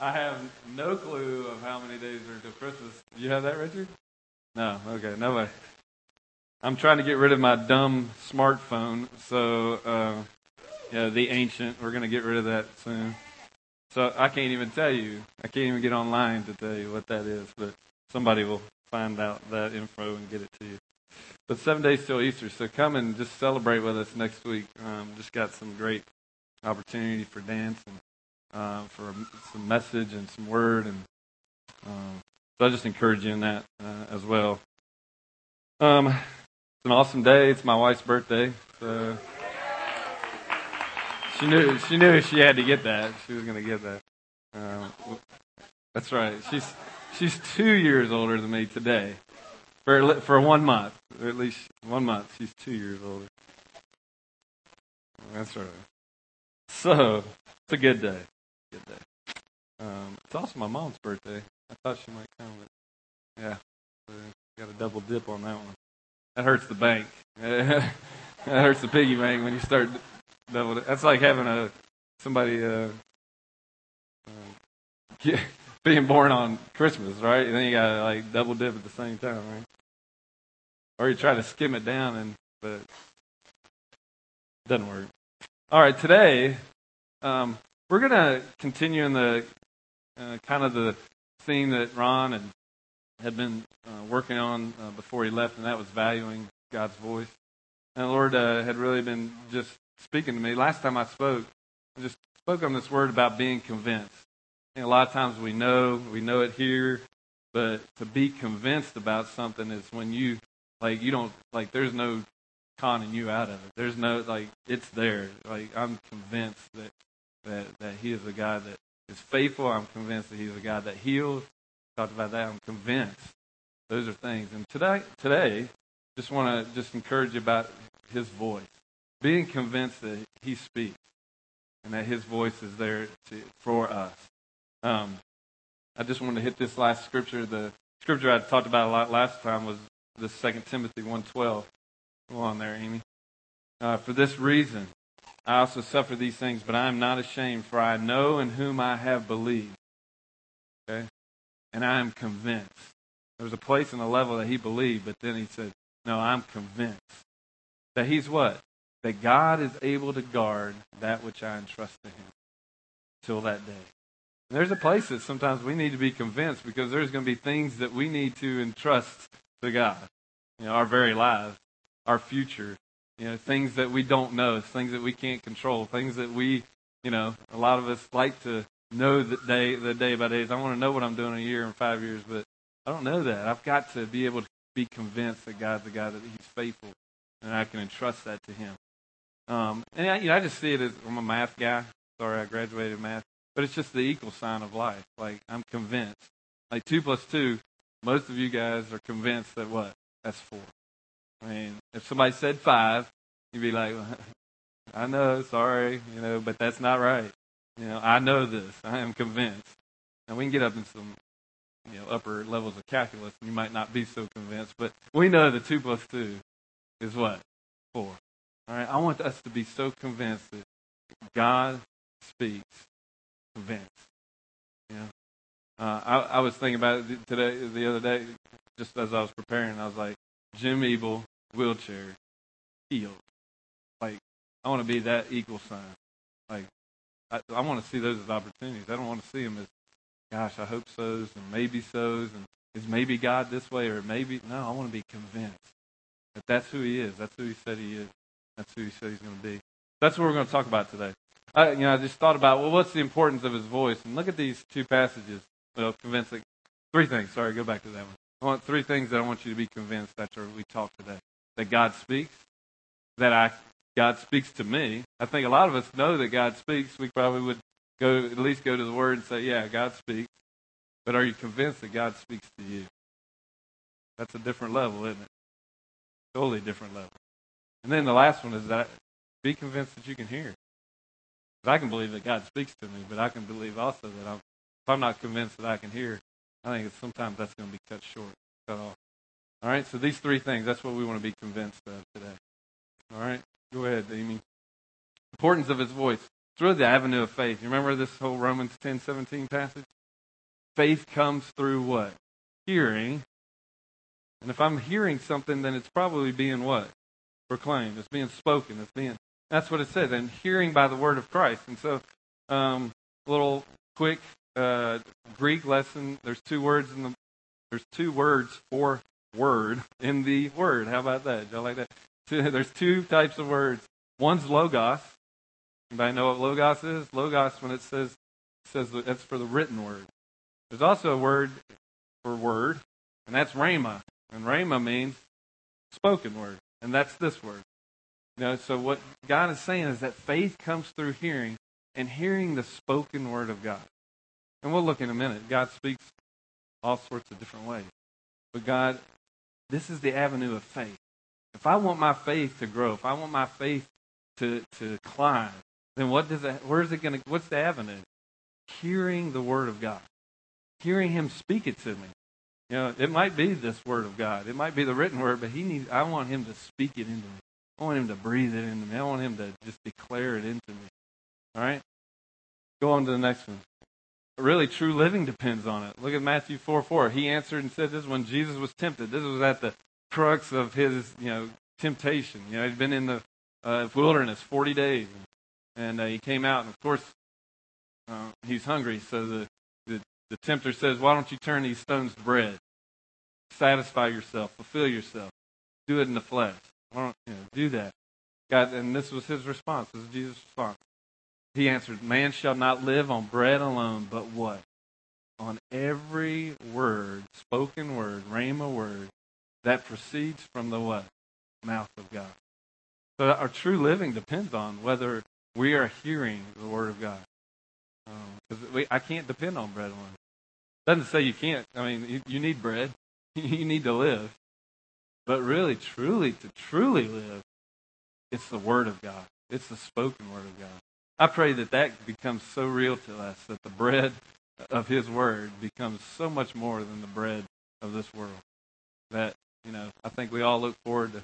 I have no clue of how many days are until Christmas. Do you have that, Richard? No. Okay. No way. I'm trying to get rid of my dumb smartphone. So, uh, yeah, the ancient. We're going to get rid of that soon. So I can't even tell you. I can't even get online to tell you what that is. But somebody will find out that info and get it to you. But seven days till Easter. So come and just celebrate with us next week. Um, just got some great opportunity for dance and uh, for some message and some word. And um, so I just encourage you in that uh, as well. Um, it's an awesome day. It's my wife's birthday. So she knew she knew she had to get that. She was going to get that. Um, that's right. She's she's two years older than me today. For for one month, or at least one month, she's two years older. That's right. So it's a good day Um, it's also my mom's birthday. I thought she might come, but yeah, so got a double dip on that one. That hurts the bank. that hurts the piggy bank when you start double. That's like having a somebody uh, uh, being born on Christmas, right? And then you got to like double dip at the same time, right? Or you try to skim it down, and but it doesn't work. All right, today um, we're going to continue in the uh, kind of the theme that Ron and had been uh, working on uh, before he left, and that was valuing God's voice. And the Lord uh, had really been just speaking to me. Last time I spoke, I just spoke on this word about being convinced. And a lot of times we know, we know it here, but to be convinced about something is when you, like, you don't, like, there's no conning you out of it. There's no, like, it's there. Like, I'm convinced that that, that he is a God that is faithful. I'm convinced that he's a God that heals. Talked about that. I'm convinced. Those are things. And today, today, just want to just encourage you about his voice. Being convinced that he speaks and that his voice is there to, for us. Um, I just want to hit this last scripture. The scripture I talked about a lot last time was the Second Timothy 1.12. Go on there, Amy. Uh, for this reason, I also suffer these things, but I am not ashamed, for I know in whom I have believed. Okay? And I am convinced. There was a place and a level that he believed, but then he said, No, I'm convinced. That he's what? That God is able to guard that which I entrust to him till that day. And there's a place that sometimes we need to be convinced because there's going to be things that we need to entrust to God. You know, our very lives, our future, you know, things that we don't know, things that we can't control, things that we, you know, a lot of us like to know the day, the day by days. I want to know what I'm doing a year and five years, but I don't know that. I've got to be able to be convinced that God's the God that He's faithful, and I can entrust that to Him. Um, and I, you know, I just see it as I'm a math guy. Sorry, I graduated math, but it's just the equal sign of life. Like I'm convinced. Like two plus two, most of you guys are convinced that what? That's four. I mean, if somebody said five, you'd be like, I know, sorry, you know, but that's not right. You know, I know this. I am convinced. And we can get up in some, you know, upper levels of calculus, and you might not be so convinced, but we know that two plus two is what? Four. All right. I want us to be so convinced that God speaks convinced. You know, uh, I, I was thinking about it today, the other day, just as I was preparing. I was like, Jim Ebel, wheelchair, healed. Like, I want to be that equal sign. Like, I, I want to see those as opportunities. I don't want to see them as, gosh, I hope so's and maybe so's and is maybe God this way or maybe no. I want to be convinced that that's who He is. That's who He said He is. That's who He said He's going to be. That's what we're going to talk about today. I, you know, I just thought about well, what's the importance of His voice? And look at these two passages. Well, convincing. Three things. Sorry, go back to that one. I want three things that I want you to be convinced after we talk today. That God speaks, that I God speaks to me. I think a lot of us know that God speaks. We probably would go at least go to the Word and say, "Yeah, God speaks." But are you convinced that God speaks to you? That's a different level, isn't it? Totally different level. And then the last one is that be convinced that you can hear. I can believe that God speaks to me, but I can believe also that I'm, if I'm not convinced that I can hear, I think sometimes that's going to be cut short, cut off. All right, so these three things, that's what we want to be convinced of today. All right, go ahead, Amy. Importance of his voice. It's really the avenue of faith. You remember this whole Romans 10 17 passage? Faith comes through what? Hearing. And if I'm hearing something, then it's probably being what? Proclaimed. It's being spoken. It's being. That's what it says. And hearing by the word of Christ. And so, um, a little quick uh, Greek lesson. There's two words in the. There's two words for word in the word. How about that? Do Y'all like that? There's two types of words. One's logos. Anybody know what logos is? Logos, when it says says that's for the written word. There's also a word for word, and that's rhema. And rhema means spoken word, and that's this word. You know, so what God is saying is that faith comes through hearing, and hearing the spoken word of God. And we'll look in a minute. God speaks all sorts of different ways. But God, this is the avenue of faith. If I want my faith to grow, if I want my faith to, to climb, then what does that, where is it going to, what's the avenue? Hearing the word of God. Hearing him speak it to me. You know, it might be this word of God. It might be the written word, but he needs, I want him to speak it into me. I want him to breathe it into me. I want him to just declare it into me. All right? Go on to the next one. Really, true living depends on it. Look at Matthew 4 4. He answered and said this when Jesus was tempted. This was at the crux of his, you know, temptation. You know, he'd been in the uh, wilderness 40 days. And uh, he came out, and of course, uh, he's hungry. So the, the, the tempter says, Why don't you turn these stones to bread? Satisfy yourself, fulfill yourself, do it in the flesh. Why don't you know, do that? God, and this was his response. This is Jesus' response. He answered, Man shall not live on bread alone, but what? On every word, spoken word, rhema word, that proceeds from the what? Mouth of God. So our true living depends on whether we are hearing the word of God. Because um, I can't depend on bread alone. Doesn't say you can't. I mean, you, you need bread. you need to live. But really, truly, to truly live, it's the word of God. It's the spoken word of God. I pray that that becomes so real to us that the bread of His Word becomes so much more than the bread of this world. That you know, I think we all look forward to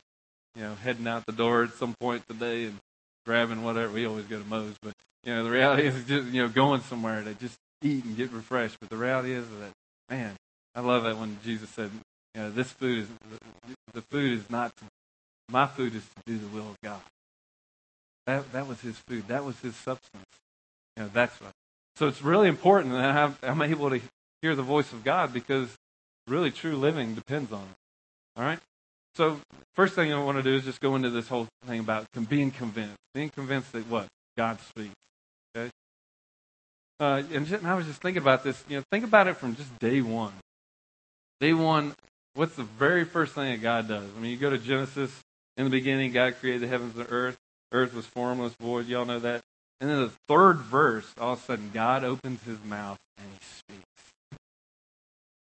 you know heading out the door at some point today and grabbing whatever. We always go to Moe's, but you know the reality is just you know going somewhere to just eat and get refreshed. But the reality is that man, I love that when Jesus said, you know, this food is the food is not to, my food is to do the will of God. That, that was his food. That was his substance. You know, that's what. So it's really important that I'm, I'm able to hear the voice of God because really true living depends on it. All right? So first thing I want to do is just go into this whole thing about being convinced. Being convinced that what? God speaks. Okay? Uh, and, just, and I was just thinking about this. You know, think about it from just day one. Day one, what's the very first thing that God does? I mean, you go to Genesis. In the beginning, God created the heavens and the earth earth was formless, void. Y'all know that. And then the third verse, all of a sudden, God opens his mouth and he speaks.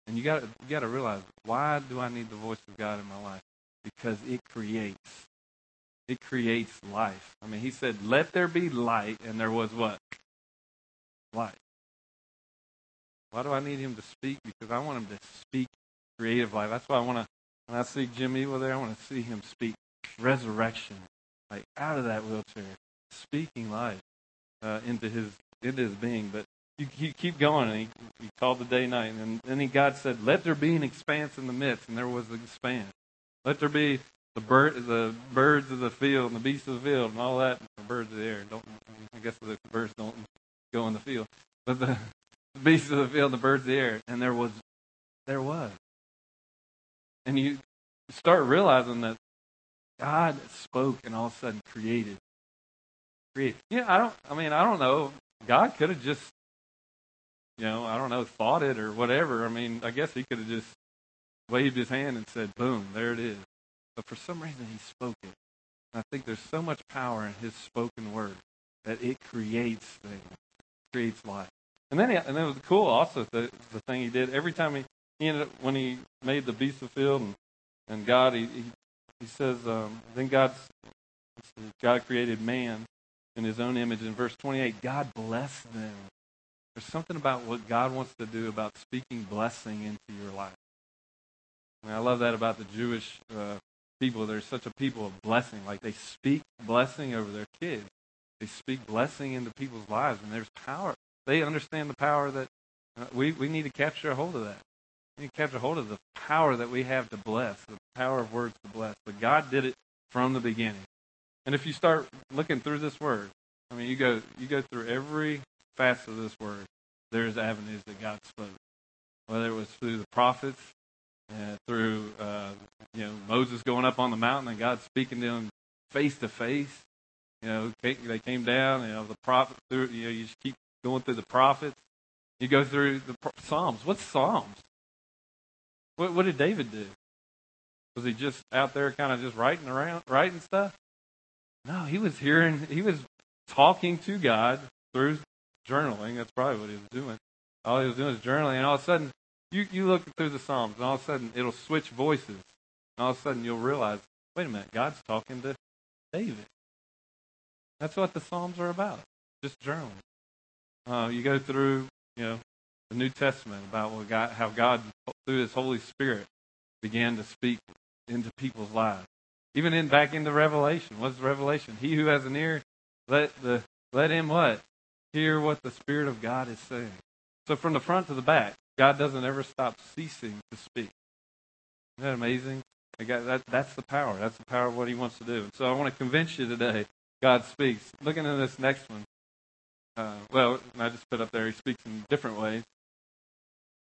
And you got you got to realize why do I need the voice of God in my life? Because it creates. It creates life. I mean, he said, "Let there be light," and there was what? Light. Why do I need him to speak? Because I want him to speak creative life. That's why I want to. When I see Jim Ebel there, I want to see him speak resurrection like out of that wheelchair, speaking life uh, into his into his being. But you, you keep going, and he, he called the day night, and then he, God said, "Let there be an expanse in the midst," and there was an expanse. Let there be the bird, the birds of the field, and the beasts of the field, and all that. And the birds of the air. Don't I guess the birds don't go in the field, but the, the beasts of the field, the birds of the air, and there was, there was, and you start realizing that God spoke and all of a sudden created. Created. Yeah, I don't. I mean, I don't know. God could have just, you know, I don't know, thought it or whatever. I mean, I guess He could have just waved His hand and said, "Boom, there it is." But for some reason, He spoke it. And I think there's so much power in His spoken word that it creates things, creates life. And then, he, and then it was cool also the the thing He did every time He he ended up when He made the beast of the field and and God, he, he he says, um, then God, God created man in his own image. In verse 28, God blessed them. There's something about what God wants to do about speaking blessing into your life. I, mean, I love that about the Jewish uh, people. They're such a people of blessing. Like they speak blessing over their kids. they speak blessing into people's lives, and there's power. They understand the power that uh, we we need to capture a hold of that. To capture a hold of the power that we have to bless, the power of words to bless. But God did it from the beginning. And if you start looking through this word, I mean, you go you go through every facet of this word. There's avenues that God spoke, whether it was through the prophets, uh, through uh, you know Moses going up on the mountain and God speaking to him face to face. You know, they came down. You know, the prophet through. You know, you just keep going through the prophets. You go through the Psalms. What's Psalms? What, what did David do? Was he just out there kind of just writing around, writing stuff? No, he was hearing, he was talking to God through journaling. That's probably what he was doing. All he was doing was journaling, and all of a sudden, you, you look through the Psalms, and all of a sudden, it'll switch voices. And all of a sudden, you'll realize, wait a minute, God's talking to David. That's what the Psalms are about, just journaling. Uh, you go through, you know, the New Testament about what God, how God, through His Holy Spirit, began to speak into people's lives. Even in back into Revelation. What's Revelation? He who has an ear, let the let him what? Hear what the Spirit of God is saying. So from the front to the back, God doesn't ever stop ceasing to speak. Isn't that amazing? That, that's the power. That's the power of what He wants to do. So I want to convince you today. God speaks. Looking at this next one. Uh, well, I just put up there. He speaks in different ways.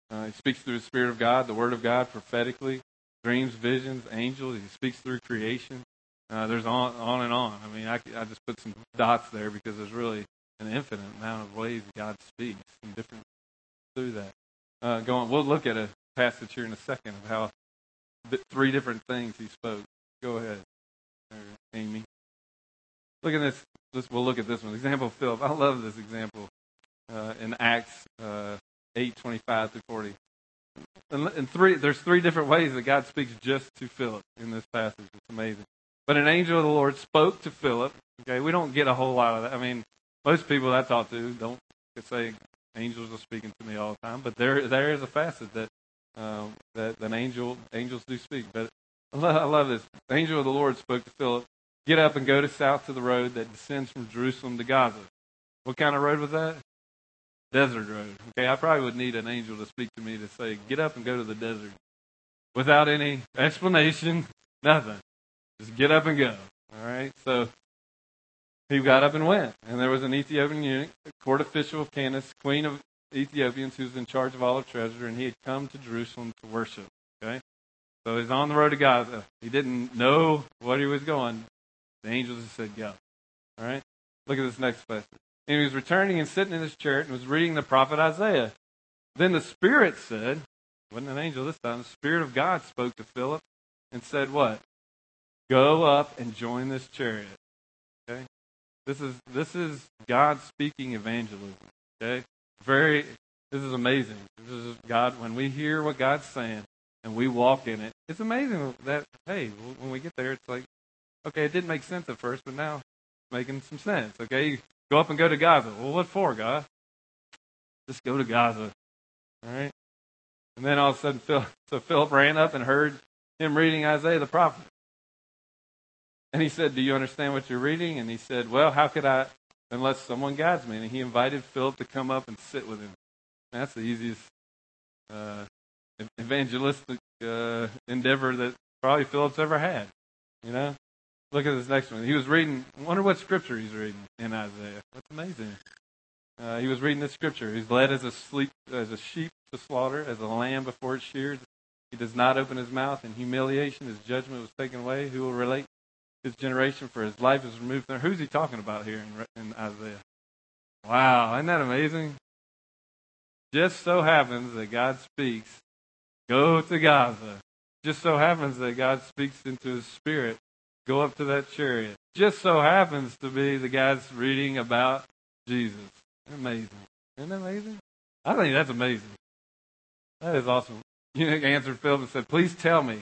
Uh, he speaks through the Spirit of God, the Word of God, prophetically, dreams, visions, angels. He speaks through creation. Uh, there's on, on and on. I mean, I, I just put some dots there because there's really an infinite amount of ways God speaks and different through that. Uh, going, we'll look at a passage here in a second of how three different things he spoke. Go ahead, Amy. Look at this. We'll look at this one. Example of Philip. I love this example uh, in Acts uh, eight twenty five through forty. And, and three, there's three different ways that God speaks just to Philip in this passage. It's amazing. But an angel of the Lord spoke to Philip. Okay, we don't get a whole lot of that. I mean, most people I talk to don't say angels are speaking to me all the time, but there there is a facet that um, that an angel angels do speak. But I love, I love this. The angel of the Lord spoke to Philip. Get up and go to south to the road that descends from Jerusalem to Gaza. What kind of road was that? Desert road. Okay, I probably would need an angel to speak to me to say, get up and go to the desert. Without any explanation, nothing. Just get up and go. All right? So he got up and went. And there was an Ethiopian eunuch, a court official of Candace, queen of Ethiopians, who was in charge of all of treasure, and he had come to Jerusalem to worship. Okay? So he's on the road to Gaza. He didn't know what he was going. The angels just said, go. All right? Look at this next passage. And he was returning and sitting in his chair and was reading the prophet Isaiah. Then the Spirit said, wasn't an angel this time, the Spirit of God spoke to Philip and said, What? Go up and join this chariot. Okay? This is this is God speaking evangelism. Okay? Very this is amazing. This is God when we hear what God's saying and we walk in it. It's amazing that hey, when we get there it's like okay, it didn't make sense at first, but now it's making some sense. Okay? Go up and go to Gaza. Well, what for, God? Just go to Gaza. All right? And then all of a sudden, Phil, so Philip ran up and heard him reading Isaiah the prophet. And he said, Do you understand what you're reading? And he said, Well, how could I, unless someone guides me? And he invited Philip to come up and sit with him. And that's the easiest uh, evangelistic uh, endeavor that probably Philip's ever had. You know? Look at this next one. He was reading, wonder what scripture he's reading in Isaiah. That's amazing. Uh, he was reading this scripture. He's led as a, sleep, as a sheep to slaughter, as a lamb before its shears. He does not open his mouth in humiliation. His judgment was taken away. Who will relate his generation? For his life is removed. From Who's he talking about here in, in Isaiah? Wow, isn't that amazing? Just so happens that God speaks, go to Gaza. Just so happens that God speaks into his spirit go up to that chariot. Just so happens to be the guy's reading about Jesus. Amazing. Isn't that amazing? I think that's amazing. That is awesome. You answered Philip and said, Please tell me.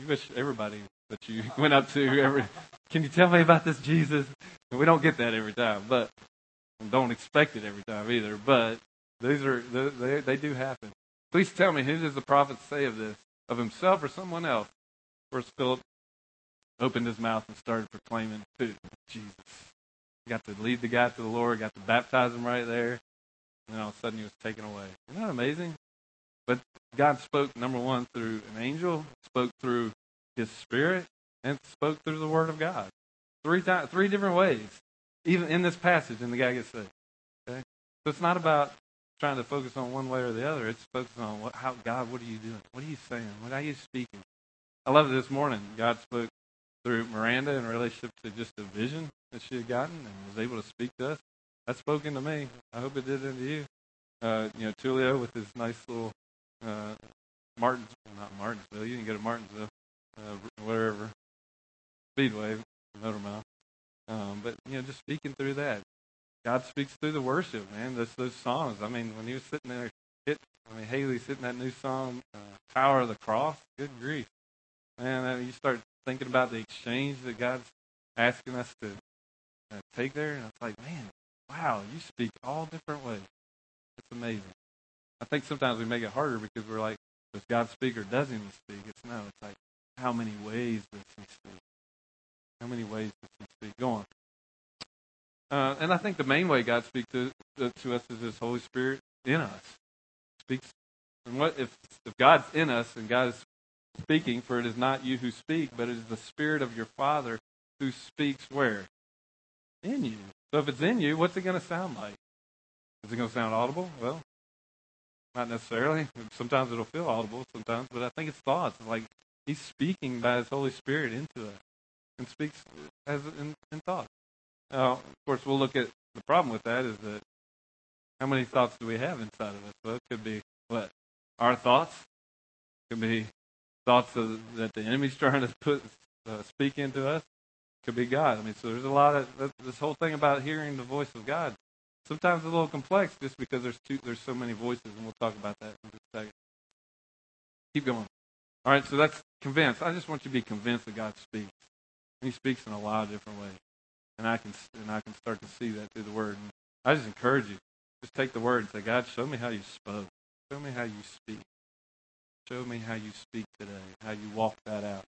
You wish everybody that you went up to every can you tell me about this Jesus? We don't get that every time, but don't expect it every time either. But these are they, they do happen. Please tell me who does the prophet say of this? Of himself or someone else? First Philip opened his mouth and started proclaiming who? Jesus. got to lead the guy to the Lord, got to baptize him right there, and then all of a sudden he was taken away. Isn't that amazing? But God spoke, number one, through an angel, spoke through his spirit, and spoke through the word of God. Three times, three different ways, even in this passage, and the guy gets saved. Okay? So it's not about trying to focus on one way or the other. It's focusing on what, how God, what are you doing? What are you saying? What are you speaking? I love it this morning. God spoke through Miranda in relationship to just a vision that she had gotten and was able to speak to us. That spoke into me. I hope it did into you. Uh, you know, Tulio with his nice little uh, Martins, not Martinsville. You can go to Martinsville, uh, wherever, Speedway, Motor Mouth. Um, but you know, just speaking through that, God speaks through the worship, man. Those those songs. I mean, when he was sitting there, hit. I mean, Haley sitting that new song, uh, "Power of the Cross." Good grief, man! Uh, you start thinking about the exchange that God's asking us to uh, take there, and it's like, man, wow, you speak all different ways. It's amazing. I think sometimes we make it harder because we're like, does God speak or doesn't he speak? It's no, it's like, how many ways does he speak? How many ways does he speak? Go on. Uh, and I think the main way God speaks to, to us is His Holy Spirit in us. Speaks. And what if if God's in us and God is speaking? For it is not you who speak, but it is the Spirit of your Father who speaks where in you. So if it's in you, what's it going to sound like? Is it going to sound audible? Well, not necessarily. Sometimes it'll feel audible, sometimes, but I think it's thoughts. It's like He's speaking by His Holy Spirit into us and speaks as in, in thought. Now, of course, we'll look at the problem with that is that how many thoughts do we have inside of us? Well, it could be what our thoughts. It could be thoughts of, that the enemy's trying to put uh, speak into us. Could be God. I mean, so there's a lot of this whole thing about hearing the voice of God. Sometimes it's a little complex, just because there's two, there's so many voices, and we'll talk about that in just a second. Keep going. All right, so that's convinced. I just want you to be convinced that God speaks. And he speaks in a lot of different ways. And I can and I can start to see that through the word. And I just encourage you. Just take the word and say, God, show me how you spoke. Show me how you speak. Show me how you speak today, how you walk that out.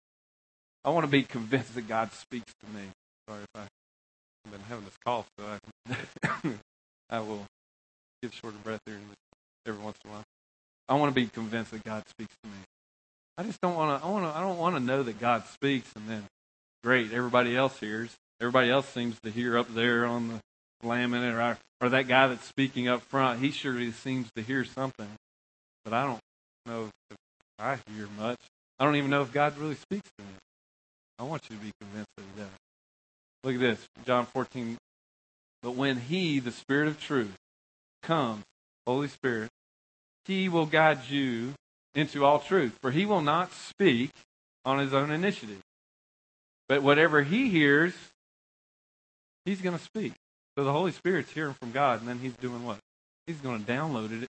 I want to be convinced that God speaks to me. Sorry if I, have been having this cough, so I, I will give short of breath here every once in a while. I want to be convinced that God speaks to me. I just don't want to. I want to. I don't want to know that God speaks and then great, everybody else hears. Everybody else seems to hear up there on the laminate, or, or that guy that's speaking up front. He surely seems to hear something, but I don't know if I hear much. I don't even know if God really speaks to me. I want you to be convinced that He does. Look at this, John 14. But when He, the Spirit of truth, comes, Holy Spirit, He will guide you into all truth. For He will not speak on His own initiative. But whatever he hears, he's going to speak. So the Holy Spirit's hearing from God, and then he's doing what? He's going to download it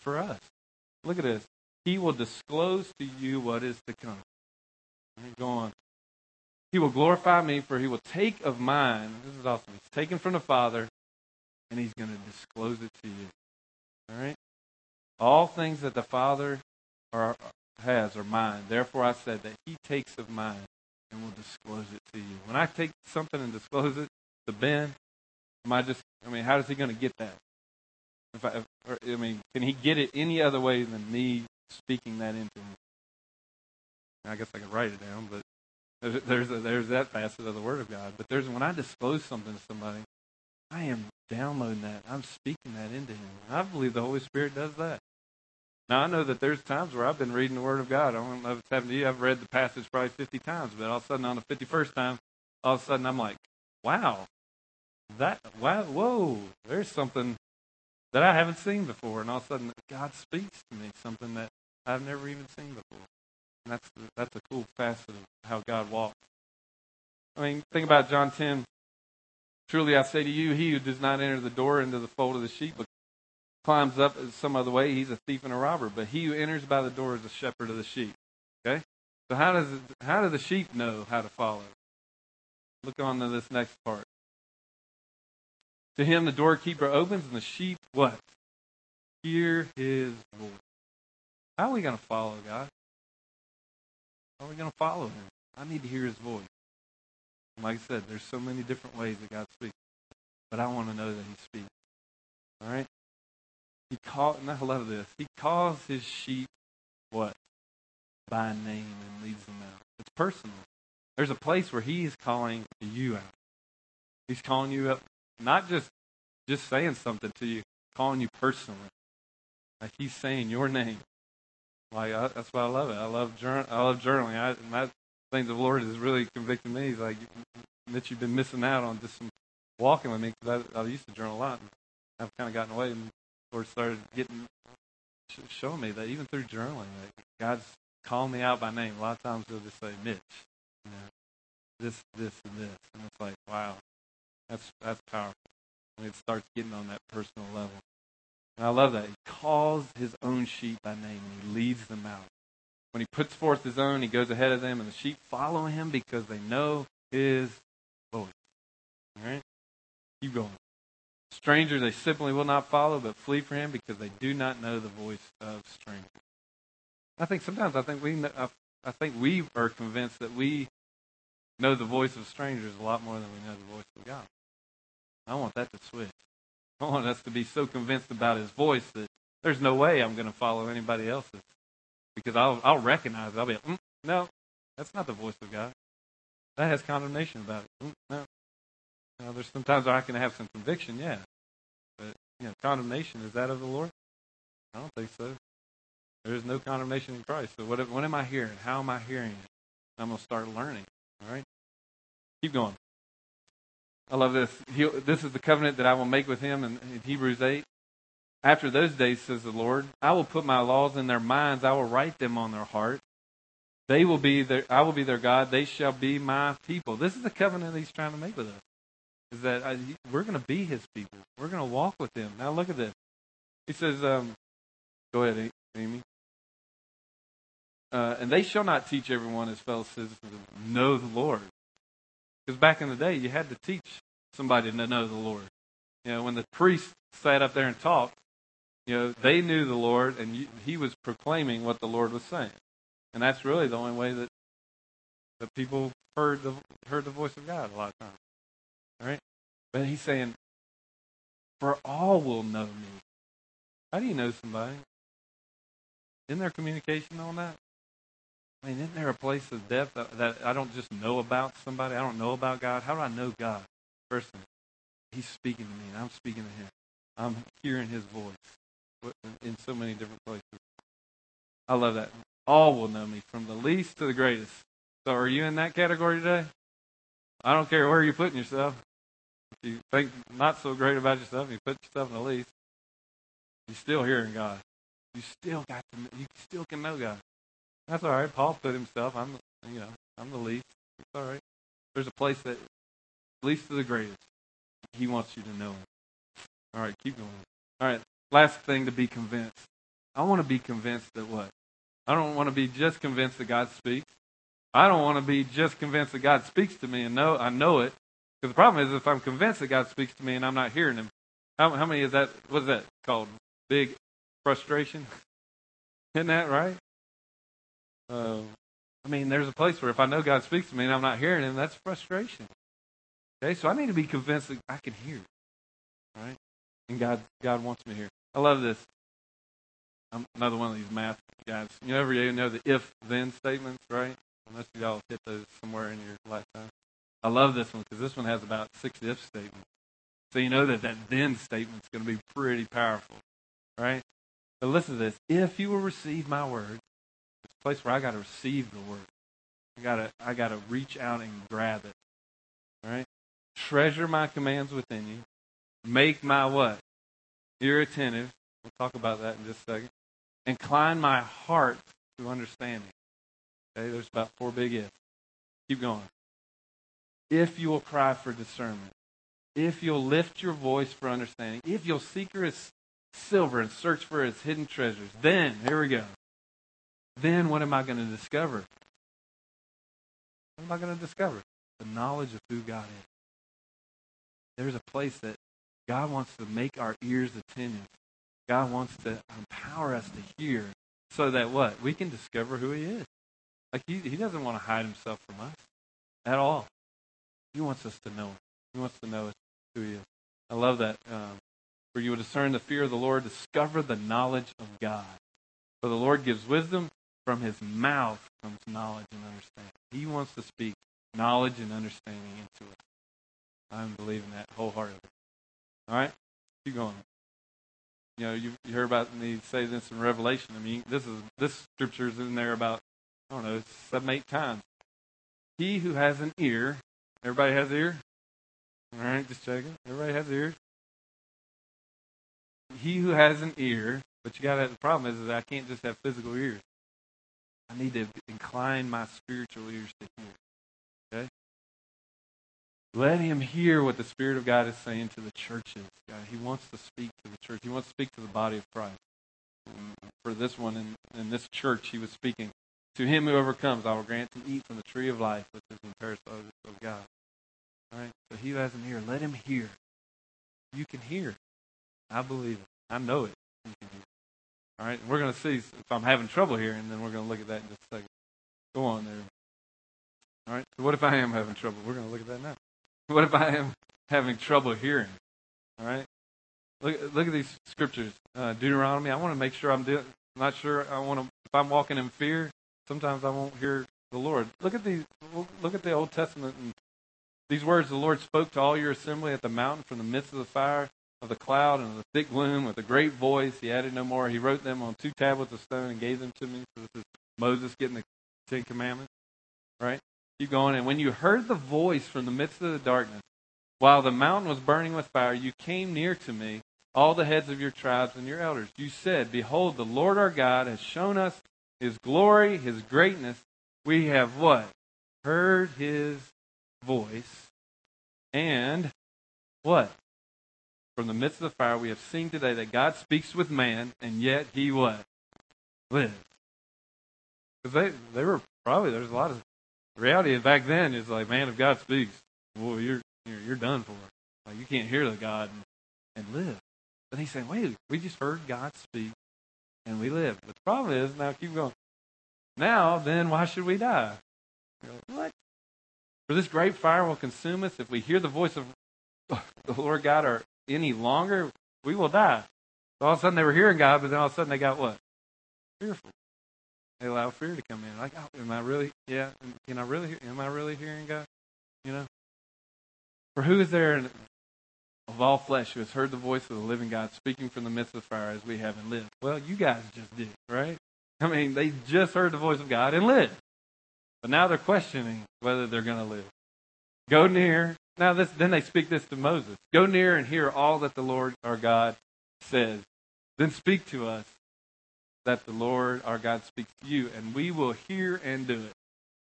for us. Look at this. He will disclose to you what is to come. Go on. He will glorify me, for he will take of mine. This is awesome. He's taken from the Father, and he's going to disclose it to you. All right? All things that the Father are, has are mine. Therefore, I said that he takes of mine and will disclose it to you. When I take something and disclose it to Ben, am I just, I mean, how is he going to get that? If I, if, or, I mean, can he get it any other way than me speaking that into him? I guess I could write it down, but there's a, there's that facet of the Word of God. But there's when I disclose something to somebody, I am downloading that. I'm speaking that into him. I believe the Holy Spirit does that. Now, I know that there's times where I've been reading the Word of God. I don't know if it's happened to you. I've read the passage probably 50 times, but all of a sudden on the 51st time, all of a sudden I'm like, wow, that, wow, whoa, there's something that I haven't seen before. And all of a sudden God speaks to me, something that I've never even seen before. And that's, that's a cool facet of how God walks. I mean, think about John 10. Truly I say to you, he who does not enter the door into the fold of the sheep, but climbs up some other way, he's a thief and a robber. But he who enters by the door is a shepherd of the sheep. Okay? So how does it, how do the sheep know how to follow? Look on to this next part. To him the doorkeeper opens and the sheep what? Hear his voice. How are we going to follow God? How are we going to follow him? I need to hear his voice. And like I said, there's so many different ways that God speaks. but I want to know that he speaks. All right? He call, and I love this. He calls his sheep what? By name and leads them out. It's personal. There's a place where he is calling you out. He's calling you up, not just just saying something to you, calling you personally. Like he's saying your name. Like I, that's why I love it. I love journal. I love journaling. I, and that thing the Lord has really convicted me. He's like that you've been missing out on just some walking with me because I, I used to journal a lot. And I've kind of gotten away, and the Lord started getting showing me that even through journaling, that God's calling me out by name. A lot of times He'll just say Mitch, you know, this, this, and this, and it's like wow, that's that's powerful. When it starts getting on that personal level. And I love that. He calls his own sheep by name and he leads them out. When he puts forth his own, he goes ahead of them, and the sheep follow him because they know his voice. All right? Keep going. Strangers they simply will not follow, but flee from him because they do not know the voice of strangers. I think sometimes I think we know, I think we are convinced that we know the voice of strangers a lot more than we know the voice of God. I want that to switch. I want us to be so convinced about his voice that there's no way I'm going to follow anybody else's. Because I'll, I'll recognize it. I'll be mm, no, that's not the voice of God. That has condemnation about it. Mm, no. Now, there's sometimes I can have some conviction, yeah. But, you know, condemnation, is that of the Lord? I don't think so. There is no condemnation in Christ. So what, what am I hearing? How am I hearing it? I'm going to start learning. All right? Keep going. I love this. He, this is the covenant that I will make with him in, in Hebrews 8. After those days, says the Lord, I will put my laws in their minds. I will write them on their heart. They will be their, I will be their God. They shall be my people. This is the covenant he's trying to make with us. Is that I, we're going to be his people. We're going to walk with him. Now look at this. He says, um, go ahead, Amy. Uh, and they shall not teach everyone as fellow citizens know the Lord, because back in the day, you had to teach somebody to know the Lord. You know, when the priest sat up there and talked, you know, they knew the Lord, and he was proclaiming what the Lord was saying. And that's really the only way that that people heard the heard the voice of God a lot of times. All right? But he's saying, For all will know me. How do you know somebody? Isn't there communication on that? I mean, isn't there a place of depth that, that I don't just know about somebody? I don't know about God. How do I know God personally? He's speaking to me, and I'm speaking to him. I'm hearing his voice in so many different places. I love that. All will know me, from the least to the greatest. So, are you in that category today? I don't care where you're putting yourself. If you think not so great about yourself, you put yourself in the least. You're still hearing God. You still got to. You still can know God. That's all right. Paul put himself. I'm, you know, I'm the least. It's all right. There's a place that least to the greatest. He wants you to know him. All right, keep going. All right, last thing to be convinced. I want to be convinced that what? I don't want to be just convinced that God speaks. I don't want to be just convinced that God speaks to me and know I know it. Because the problem is if I'm convinced that God speaks to me and I'm not hearing him, how, how many is that? What's that called? Big frustration? Isn't that right? Uh, I mean, there's a place where if I know God speaks to me and I'm not hearing Him, that's frustration. Okay, so I need to be convinced that I can hear. Right? And God, God wants me to hear. I love this. I'm another one of these math guys. You day you know the if-then statements, right? Unless y'all hit those somewhere in your lifetime. I love this one because this one has about six if statements. So you know that that then statement is going to be pretty powerful, right? But listen to this. If you will receive my word place where I got to receive the word. I got to I got to reach out and grab it. All right? Treasure my commands within you. Make my what? Ear attentive. We'll talk about that in just a second. Incline my heart to understanding. Okay, there's about four big ifs. Keep going. If you will cry for discernment, if you'll lift your voice for understanding, if you'll seek for his silver and search for his hidden treasures, then, here we go, then what am I going to discover? What am I going to discover? The knowledge of who God is. There's a place that God wants to make our ears attentive. God wants to empower us to hear so that what? We can discover who he is. Like he, he doesn't want to hide himself from us at all. He wants us to know him. He wants to know who he is. I love that. Um, for you will discern the fear of the Lord, discover the knowledge of God. For the Lord gives wisdom, from his mouth comes knowledge and understanding. He wants to speak knowledge and understanding into us. I'm believing that wholeheartedly. All right? Keep going. You know, you, you heard about me say this in Revelation. I mean, this is this scripture's in there about I don't know seven, eight times. He who has an ear, everybody has an ear. All right, just checking. Everybody has ears. He who has an ear, but you got to. have The problem is, is I can't just have physical ears. I need to incline my spiritual ears to hear. Okay? Let him hear what the Spirit of God is saying to the churches. God, he wants to speak to the church. He wants to speak to the body of Christ. For this one, in, in this church, he was speaking. To him who overcomes, I will grant to eat from the tree of life, which is in the paradise of God. All right? So he who has an ear, let him hear. You can hear. I believe it. I know it. All right? We're going to see if I'm having trouble here, and then we're going to look at that in just a second. Go on there. All right? So what if I am having trouble? We're going to look at that now. What if I am having trouble hearing? All right. Look, look at these scriptures. Uh, Deuteronomy. I want to make sure I'm. Not sure. I want to. If I'm walking in fear, sometimes I won't hear the Lord. Look at these. Look at the Old Testament. And these words the Lord spoke to all your assembly at the mountain from the midst of the fire of the cloud and of the thick gloom with a great voice. He added no more. He wrote them on two tablets of stone and gave them to me. So this is Moses getting the Ten Commandments. Right. Keep going. And when you heard the voice from the midst of the darkness, while the mountain was burning with fire, you came near to me, all the heads of your tribes and your elders. You said, Behold, the Lord our God has shown us his glory, his greatness. We have what? Heard his voice. And what? From the midst of the fire, we have seen today that God speaks with man, and yet he what? Lives. Because they, they were probably, there's a lot of reality back then is like, man, if God speaks, well, you're you're, you're done for. Like you can't hear the God and, and live. But he's saying, wait, we just heard God speak and we live. But the problem is, now keep going. Now, then, why should we die? Like, what? For this great fire will consume us. If we hear the voice of the Lord God or any longer, we will die. So all of a sudden they were hearing God, but then all of a sudden they got what? Fearful. They allow fear to come in. Like, oh, am I really? Yeah. Can I really? Am I really hearing God? You know. For who is there of all flesh who has heard the voice of the living God speaking from the midst of the fire as we have and lived? Well, you guys just did, right? I mean, they just heard the voice of God and lived. But now they're questioning whether they're going to live. Go near. Now, this, then they speak this to Moses. Go near and hear all that the Lord our God says. Then speak to us that the Lord our God speaks to you, and we will hear and do it.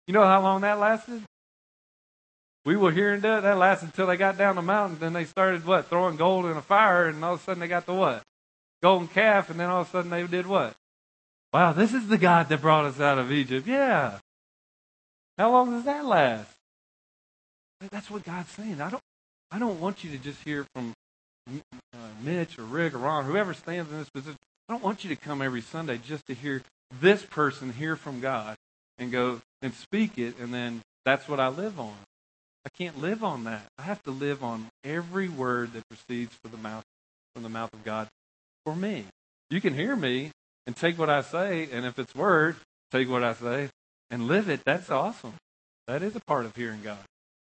You know how long that lasted? We will hear and do it. That lasted until they got down the mountain. Then they started what? Throwing gold in a fire, and all of a sudden they got the what? Golden calf, and then all of a sudden they did what? Wow, this is the God that brought us out of Egypt. Yeah. How long does that last? That's what God's saying. I don't, I don't want you to just hear from uh, Mitch or Rick or Ron, whoever stands in this position. I don't want you to come every Sunday just to hear this person hear from God and go and speak it, and then that's what I live on. I can't live on that. I have to live on every word that proceeds from the mouth from the mouth of God for me. You can hear me and take what I say, and if it's word, take what I say and live it. That's awesome. That is a part of hearing God.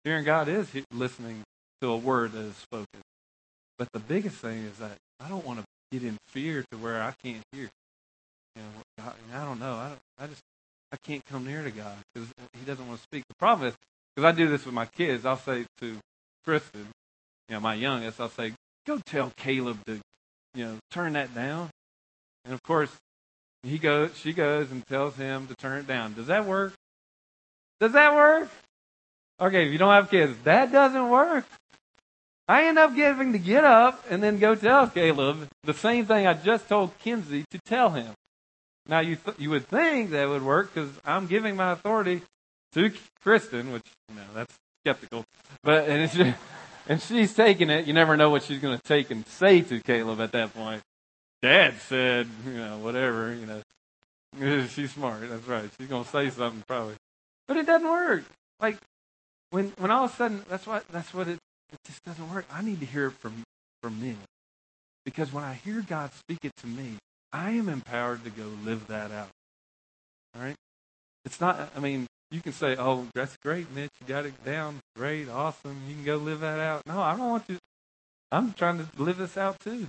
Hearing God is listening to a word that is spoken. But the biggest thing is that I don't want to get in fear to where I can't hear. You know, I, I don't know. I don't, I just I can't come near to God because He doesn't want to speak. The problem is because I do this with my kids. I'll say to Kristen, you know, my youngest, I'll say, "Go tell Caleb to, you know, turn that down." And of course, he goes, she goes and tells him to turn it down. Does that work? Does that work? Okay, if you don't have kids, that doesn't work. I end up giving to get up and then go tell Caleb the same thing I just told Kinsey to tell him. Now you th- you would think that would work because I'm giving my authority to Kristen, which you know that's skeptical, but and it's and she's taking it. You never know what she's going to take and say to Caleb at that point. Dad said, you know, whatever, you know. She's smart. That's right. She's going to say something probably, but it doesn't work. Like when when all of a sudden that's what that's what it it just doesn't work. I need to hear it from from me. Because when I hear God speak it to me, I am empowered to go live that out. All right? It's not, I mean, you can say, oh, that's great, Mitch. You got it down. Great, awesome. You can go live that out. No, I don't want to. I'm trying to live this out too.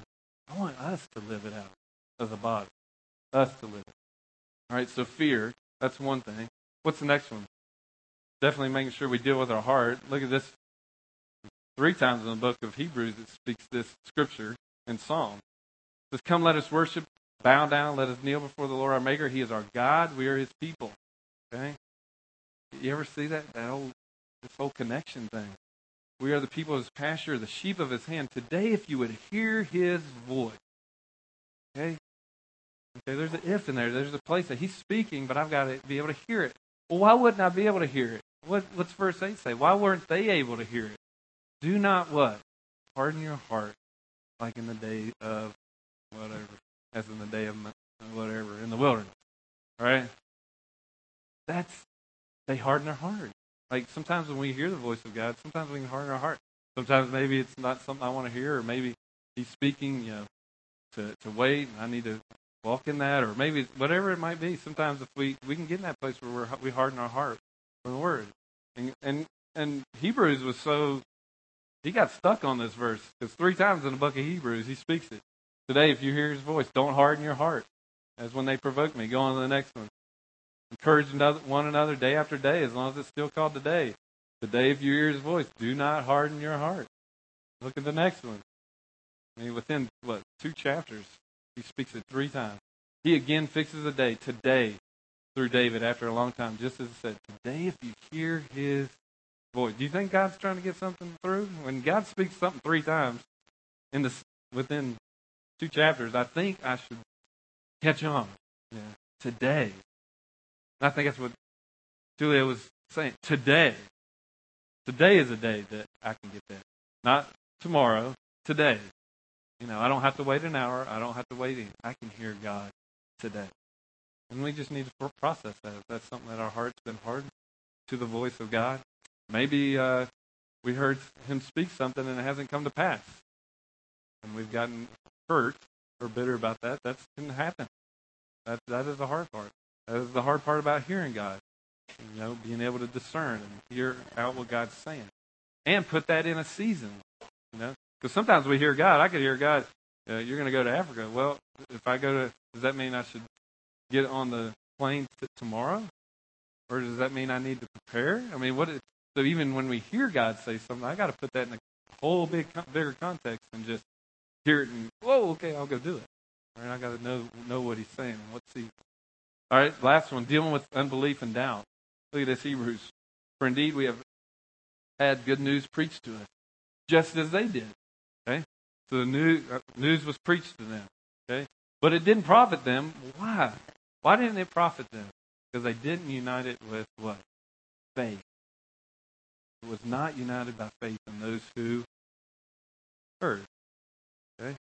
I want us to live it out as a body. Us to live it. All right, so fear, that's one thing. What's the next one? Definitely making sure we deal with our heart. Look at this. Three times in the book of Hebrews, it speaks this scripture in Psalm. It says, Come, let us worship, bow down, let us kneel before the Lord our Maker. He is our God, we are his people. Okay? You ever see that? That whole this whole connection thing. We are the people of his pasture, the sheep of his hand. Today, if you would hear his voice. Okay? Okay, there's an if in there. There's a place that he's speaking, but I've got to be able to hear it. Well, why wouldn't I be able to hear it? What, what's verse 8 say? Why weren't they able to hear it? Do not what? Harden your heart like in the day of whatever, as in the day of whatever, in the wilderness. Right? That's, they harden their heart. Like sometimes when we hear the voice of God, sometimes we can harden our heart. Sometimes maybe it's not something I want to hear, or maybe He's speaking, you know, to to wait. I need to walk in that, or maybe whatever it might be. Sometimes if we we can get in that place where we're, we harden our heart for the Word, and and and Hebrews was so he got stuck on this verse because three times in the book of Hebrews he speaks it. Today, if you hear His voice, don't harden your heart. As when they provoke me. Go on to the next one. Encourage one another day after day, as long as it's still called today. Today, if you hear his voice, do not harden your heart. Look at the next one. I mean, within, what, two chapters, he speaks it three times. He again fixes a day, today, through David after a long time, just as it said, today, if you hear his voice. Do you think God's trying to get something through? When God speaks something three times in the, within two chapters, I think I should catch on. Yeah. Today, I think that's what Julia was saying. Today. Today is a day that I can get that. Not tomorrow, today. You know, I don't have to wait an hour. I don't have to wait. I can hear God today. And we just need to process that. If that's something that our heart's been hardened to the voice of God, maybe uh, we heard Him speak something and it hasn't come to pass. And we've gotten hurt or bitter about that. That can happen. That, that is the hard part. That is the hard part about hearing God. You know, being able to discern and hear out what God's saying. And put that in a season. You know, because sometimes we hear God. I could hear God, uh, you're going to go to Africa. Well, if I go to, does that mean I should get on the plane tomorrow? Or does that mean I need to prepare? I mean, what? Is, so even when we hear God say something, I got to put that in a whole big, bigger context and just hear it and whoa, okay, I'll go do it. Right? I got to know know what He's saying and what season. All right, last one, dealing with unbelief and doubt. Look at this, Hebrews. For indeed we have had good news preached to us, just as they did. Okay? So the news, uh, news was preached to them. Okay? But it didn't profit them. Why? Why didn't it profit them? Because they didn't unite it with what? Faith. It was not united by faith in those who heard. Okay?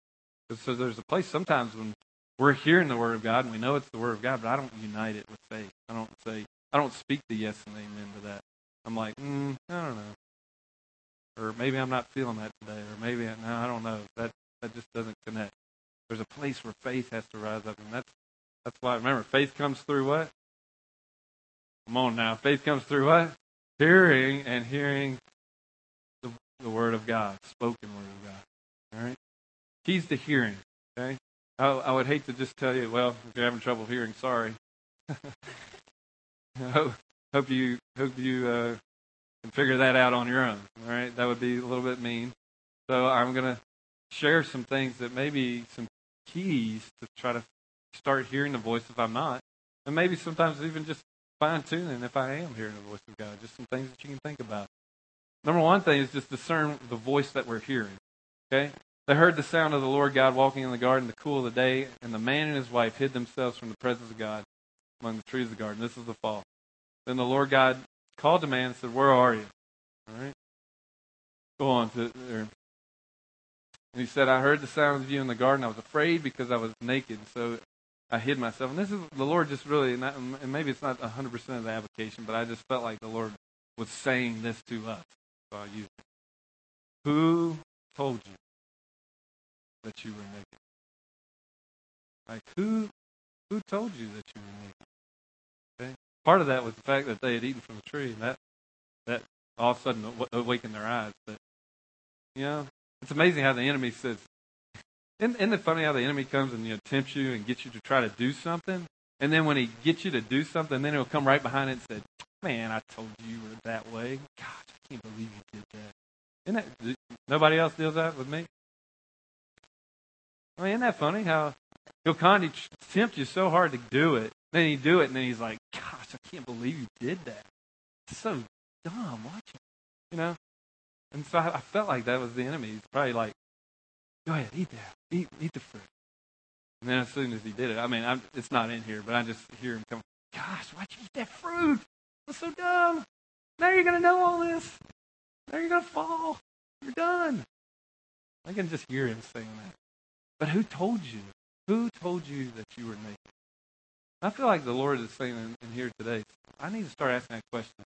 So there's a place sometimes when we're hearing the word of God and we know it's the word of God, but I don't unite it with faith. I don't say, I don't speak the yes and amen to that. I'm like, mm, I don't know. Or maybe I'm not feeling that today. Or maybe, no, I don't know. That, that just doesn't connect. There's a place where faith has to rise up. And that's, that's why, remember, faith comes through what? Come on now. Faith comes through what? Hearing and hearing the, the word of God, spoken word of God. All right? Keys to hearing. Okay? I, I would hate to just tell you, well, if you're having trouble hearing, sorry. hope, hope you hope you uh, can figure that out on your own. All right, that would be a little bit mean. So I'm going to share some things that maybe some keys to try to start hearing the voice if I'm not, and maybe sometimes even just fine tuning if I am hearing the voice of God. Just some things that you can think about. Number one thing is just discern the voice that we're hearing. Okay, they heard the sound of the Lord God walking in the garden the cool of the day, and the man and his wife hid themselves from the presence of God among the trees of the garden. This is the fall. Then the Lord God called the man and said, Where are you? All right. Go on to. And he said, I heard the sound of you in the garden. I was afraid because I was naked, so I hid myself. And this is the Lord just really, not, and maybe it's not 100% of the application, but I just felt like the Lord was saying this to us. So I. Who told you that you were naked? Like who who told you that you were naked? Okay? Part of that was the fact that they had eaten from the tree, and that that all of a sudden awakened their eyes. But you know, it's amazing how the enemy says. Isn't, isn't it funny how the enemy comes and you know, tempts you and gets you to try to do something, and then when he gets you to do something, then he'll come right behind it and say, "Man, I told you you were that way. Gosh, I can't believe you did that." Isn't that nobody else deals that with me? I mean, isn't that funny how he'll kind of tempt you so hard to do it, then you do it, and then he's like, "Gosh, I can't believe you did that. It's so dumb. Watch it, you know." And so I, I felt like that was the enemy. He's probably like, "Go ahead, eat that. Eat, eat the fruit." And then as soon as he did it, I mean, I'm, it's not in here, but I just hear him come, "Gosh, why'd you eat that fruit? That's so dumb. Now you're gonna know all this. Now you're gonna fall. You're done." I can just hear him saying that. But who told you? Who told you that you were naked? I feel like the Lord is saying in, in here today, I need to start asking that question.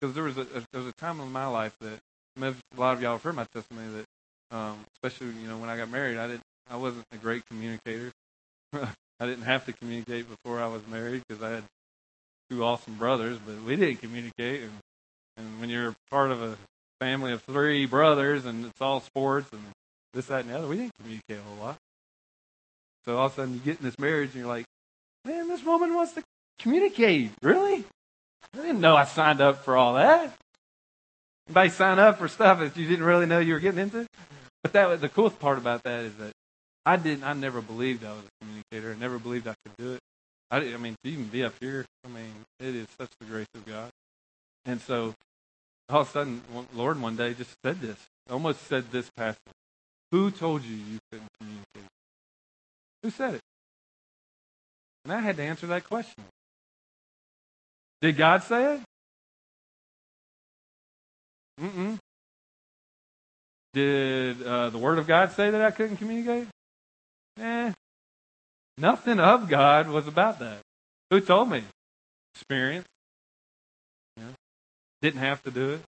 Because there there was a time in my life that a lot of y'all have heard my testimony that, um, especially you know when I got married, I didn't I wasn't a great communicator. I didn't have to communicate before I was married because I had two awesome brothers, but we didn't communicate. And, and when you're part of a family of three brothers and it's all sports and this, that, and the other. We didn't communicate a whole lot. So all of a sudden you get in this marriage and you're like, man, this woman wants to communicate. Really? I didn't know I signed up for all that. Anybody sign up for stuff that you didn't really know you were getting into? But that was the coolest part about that is that I didn't. I never believed I was a communicator. I never believed I could do it. I, I mean, to even be up here, I mean, it is such the grace of God. And so, all of a sudden, Lord one day just said this. Almost said this passage. Who told you you couldn't communicate? Who said it? And I had to answer that question. Did God say it? Mm-mm. Did uh, the Word of God say that I couldn't communicate? Eh. Nothing of God was about that. Who told me? Experience. Yeah. Didn't have to do it.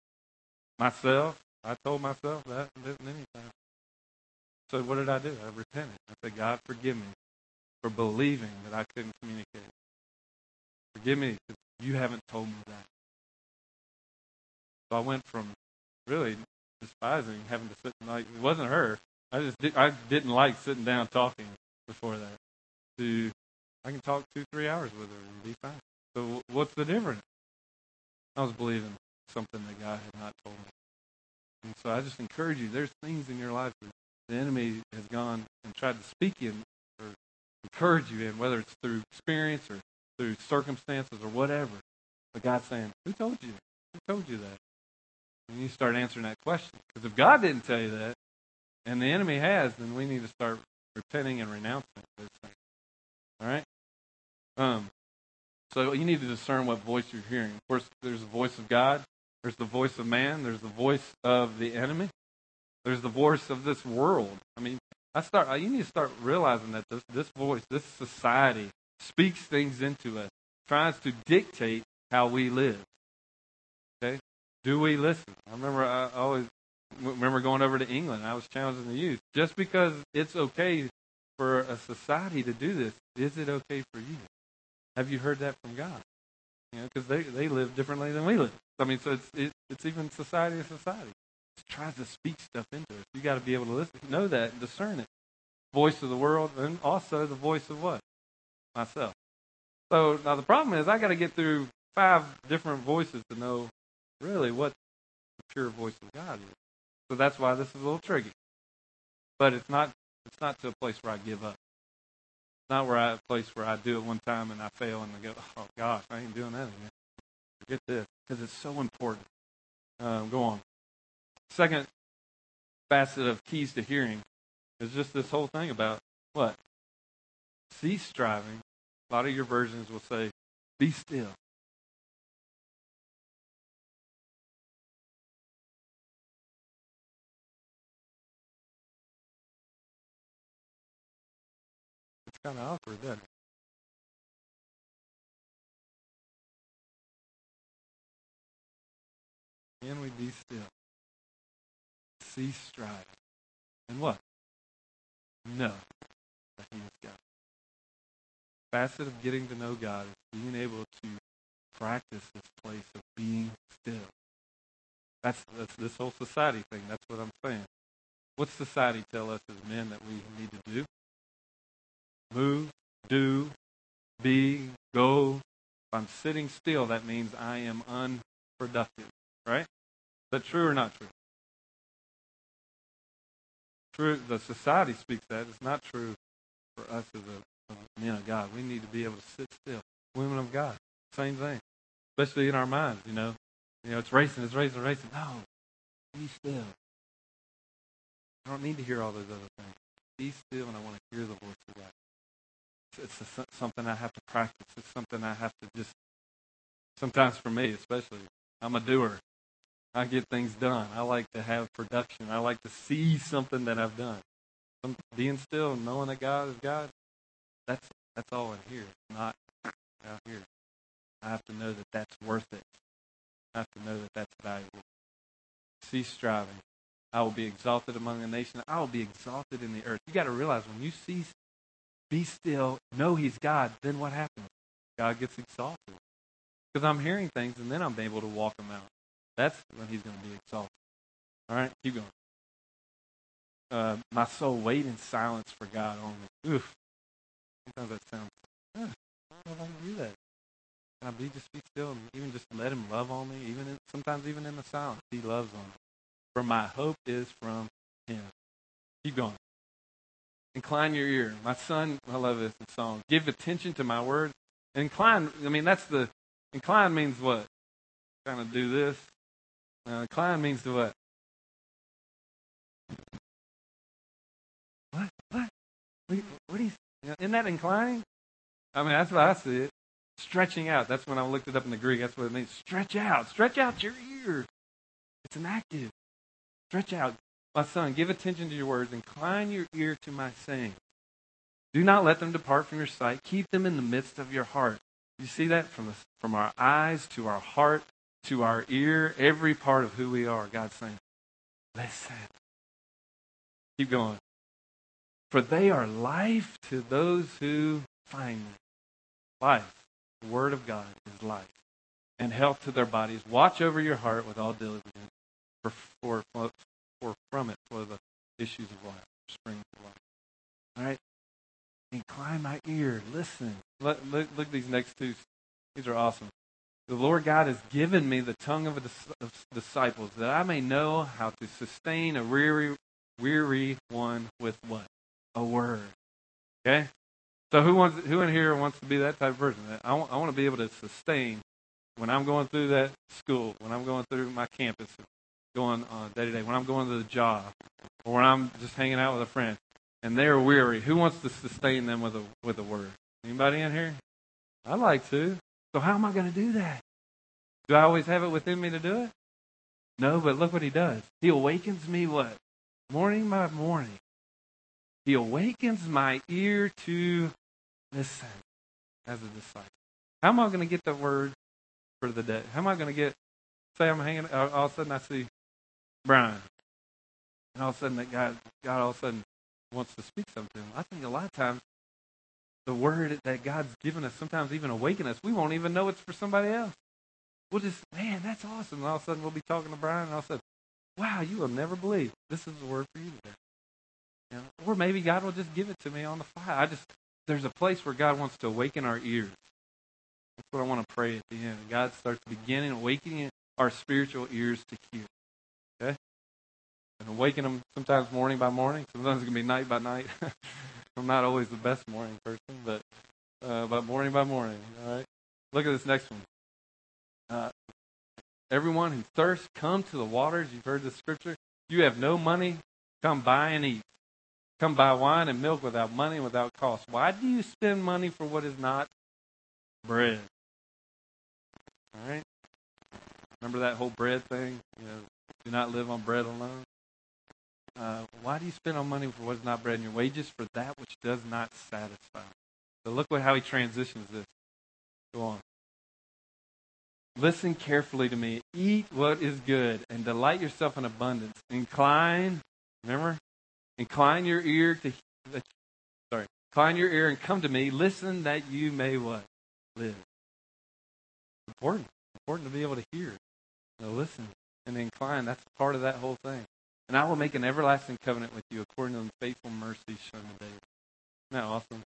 Myself. I told myself that. Didn't anything. So what did I do? I repented. I said, God, forgive me for believing that I couldn't communicate. Forgive me because you haven't told me that. So I went from really despising having to sit like it wasn't her. I just did, I didn't like sitting down talking before that. To I can talk two three hours with her and be fine. So what's the difference? I was believing something that God had not told me. And so I just encourage you. There's things in your life that the enemy has gone and tried to speak in or encourage you in, whether it's through experience or through circumstances or whatever. But God's saying, Who told you? Who told you that? And you start answering that question. Because if God didn't tell you that, and the enemy has, then we need to start repenting and renouncing those things. All right? Um, so you need to discern what voice you're hearing. Of course, there's the voice of God, there's the voice of man, there's the voice of the enemy. There's the voice of this world. I mean, I start. You need to start realizing that this this voice, this society, speaks things into us, tries to dictate how we live. Do we listen? I remember I always remember going over to England. I was challenging the youth. Just because it's okay for a society to do this, is it okay for you? Have you heard that from God? You know, because they they live differently than we live. I mean, so it's it, it's even society to society It tries to speak stuff into us. You got to be able to listen, know that, discern it. Voice of the world, and also the voice of what? Myself. So now the problem is, I got to get through five different voices to know really what the pure voice of God is. So that's why this is a little tricky. But it's not. It's not to a place where I give up. It's not where I a place where I do it one time and I fail and I go, oh gosh, I ain't doing that again. Forget this because it's so important. Um, go on second facet of keys to hearing is just this whole thing about what? Cease striving. A lot of your versions will say, be still. Kind of awkward, it? Can we be still? cease striving. And what? No. that He is God. Facet of getting to know God is being able to practice this place of being still. That's, that's this whole society thing. That's what I'm saying. What's society tell us as men that we need to do? Move, do, be, go. If I'm sitting still, that means I am unproductive. Right? Is that true or not true? True. The society speaks that. It's not true for us as a, a men of God. We need to be able to sit still. Women of God, same thing. Especially in our minds, you know. You know, it's racing, it's racing, racing. No, be still. I don't need to hear all those other things. Be still, and I want to hear the voice of God. It's, a, something I have to practice. It's something I have to just. Sometimes for me, especially, I'm a doer. I get things done. I like to have production. I like to see something that I've done. Some, being still, knowing that God is God. That's that's all in here, not out here. I have to know that that's worth it. I have to know that that's valuable. Cease striving. I will be exalted among the nations. I will be exalted in the earth. You got to realize when you cease, be still, know He's God, then what happens? God gets exalted. Because I'm hearing things and then I'm able to walk them out. That's when He's going to be exalted. All right, keep going. Uh, my soul wait in silence for God only. Oof. Sometimes that sounds, eh, I don't know if I can do that. Can I be just be still and even just let him love on me? Even in, sometimes even in the silence, he loves on me. For my hope is from him. Keep going. Incline your ear. My son, I love this song. Give attention to my word. Incline, I mean, that's the, incline means what? Kind of do this. Uh, incline means to what? What? What? What, what you, isn't that inclining? I mean, that's what I see it. Stretching out. That's when I looked it up in the Greek. That's what it means. Stretch out. Stretch out your ear. It's an active. Stretch out. My son, give attention to your words. Incline your ear to my saying. Do not let them depart from your sight. Keep them in the midst of your heart. You see that from the, from our eyes to our heart to our ear, every part of who we are. God's saying, listen. Keep going. For they are life to those who find them. Life. The Word of God is life and health to their bodies. Watch over your heart with all diligence, for, for, for from it flow the issues of life, springs of life. All right? Incline my ear. Listen. Look, look, look at these next two. These are awesome. The Lord God has given me the tongue of, of disciples that I may know how to sustain a weary, weary one with what? A word. Okay? So who wants who in here wants to be that type of person? I want, I want to be able to sustain when I'm going through that school, when I'm going through my campus, going on day to day, when I'm going to the job, or when I'm just hanging out with a friend, and they're weary. Who wants to sustain them with a with a word? Anybody in here? I like to. So how am I going to do that? Do I always have it within me to do it? No, but look what he does. He awakens me what? Morning by morning. He awakens my ear to listen as a disciple. How am I going to get the word for the day? How am I going to get, say I'm hanging, all of a sudden I see Brian. And all of a sudden that God, God all of a sudden wants to speak something. I think a lot of times the word that God's given us, sometimes even awaken us, we won't even know it's for somebody else. We'll just, man, that's awesome. And all of a sudden we'll be talking to Brian and all of a sudden, wow, you will never believe this is the word for you today. You know, or maybe God will just give it to me on the fire. I just there's a place where God wants to awaken our ears. That's what I want to pray at the end. God starts beginning awakening our spiritual ears to hear. And awaken them sometimes morning by morning. Sometimes going to be night by night. I'm not always the best morning person, but uh, but morning by morning. All right. Look at this next one. Uh, everyone who thirsts, come to the waters. You've heard the scripture. You have no money, come buy and eat. Come buy wine and milk without money and without cost. Why do you spend money for what is not bread? All right? Remember that whole bread thing? You know, do not live on bread alone. Uh, why do you spend on money for what is not bread and your wages for that which does not satisfy? So look what how he transitions this. Go on. Listen carefully to me. Eat what is good and delight yourself in abundance. Incline, remember? Incline your ear to sorry, Incline your ear and come to me. Listen that you may what? Live. Important. Important to be able to hear. Know, listen and incline. That's part of that whole thing. And I will make an everlasting covenant with you according to the faithful mercy shown to David. Isn't that awesome?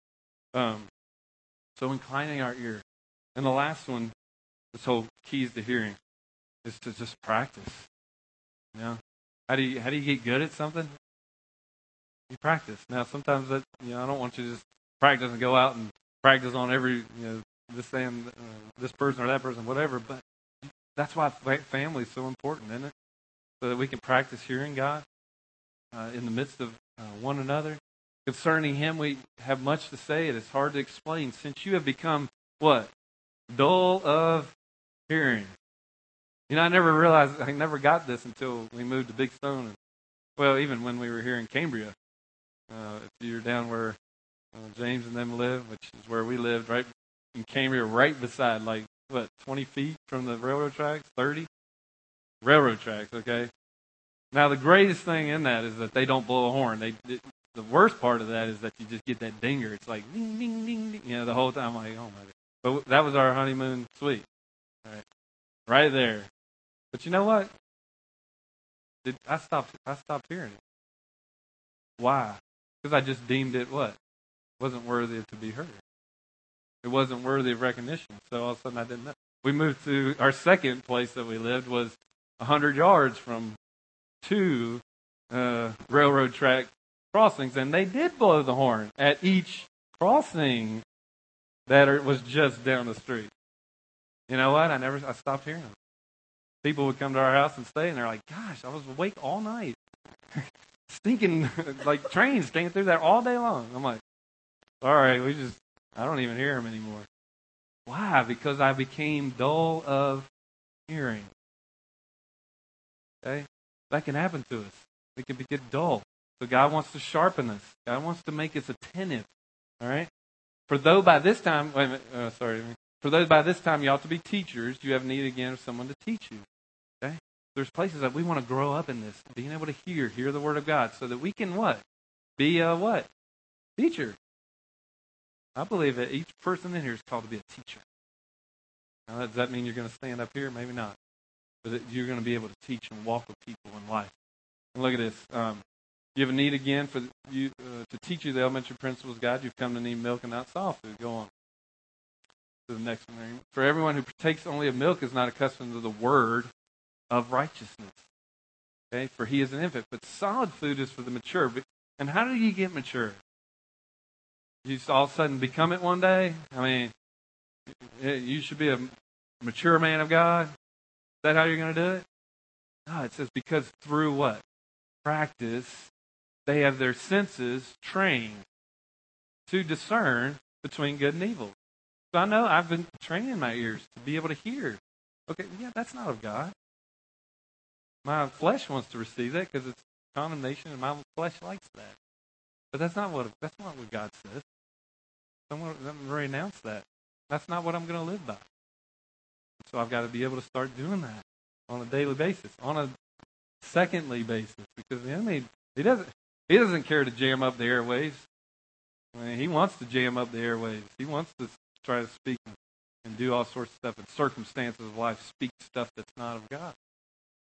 Um, so inclining our ear. And the last one, this whole keys to hearing, is to just practice. You know, how do you how do you get good at something? You practice. Now, sometimes that you know, I don't want you to just practice and go out and practice on every you know this thing, uh, this person or that person, whatever. But that's why family is so important, isn't it? So that we can practice hearing God uh, in the midst of uh, one another. Concerning Him, we have much to say. It is hard to explain. Since you have become what dull of hearing. You know, I never realized, I never got this until we moved to Big Stone. And, well, even when we were here in Cambria. Uh, if you're down where uh, James and them live, which is where we lived, right in Cambria, right beside, like, what, 20 feet from the railroad tracks? 30? Railroad tracks, okay? Now, the greatest thing in that is that they don't blow a horn. They, it, the worst part of that is that you just get that dinger. It's like ding, ding, ding, ding. You know, the whole time, I'm like, oh my God. But that was our honeymoon suite. Right, right there. But you know what? Did, I stopped. I stopped hearing it. Why? Because I just deemed it what wasn't worthy to be heard. It wasn't worthy of recognition. So all of a sudden, I didn't know. We moved to our second place that we lived was a hundred yards from two uh, railroad track crossings, and they did blow the horn at each crossing that was just down the street. You know what? I never, I stopped hearing them. People would come to our house and stay, and they're like, "Gosh, I was awake all night, stinking like trains came through there all day long." I'm like, "All right, we just, I don't even hear them anymore." Why? Because I became dull of hearing. Okay, that can happen to us. We can get dull. So God wants to sharpen us. God wants to make us attentive. All right. For though by this time, wait a minute, uh, sorry. For though by this time you ought to be teachers, you have need again of someone to teach you. Okay? There's places that we want to grow up in this, being able to hear, hear the word of God, so that we can what? Be a what? Teacher. I believe that each person in here is called to be a teacher. Now, does that mean you're going to stand up here? Maybe not. But that you're going to be able to teach and walk with people in life. And look at this. Um, you have a need again for you uh, to teach you the elementary principles God. You've come to need milk and not soft food. Go on to the next one. For everyone who partakes only of milk is not accustomed to the word of righteousness. Okay, for he is an infant. But solid food is for the mature. And how do you get mature? You all of a sudden become it one day? I mean, you should be a mature man of God. That how you're going to do it? No, it says because through what? Practice they have their senses trained to discern between good and evil. So I know I've been training my ears to be able to hear. Okay, yeah, that's not of God. My flesh wants to receive that because it's condemnation, and my flesh likes that. But that's not what that's not what God says. Someone renounce that. That's not what I'm going to live by. So I've got to be able to start doing that on a daily basis, on a secondly basis, because the enemy he doesn't he doesn't care to jam up the airways. I mean, he wants to jam up the airways. He wants to try to speak and do all sorts of stuff and circumstances of life, speak stuff that's not of God.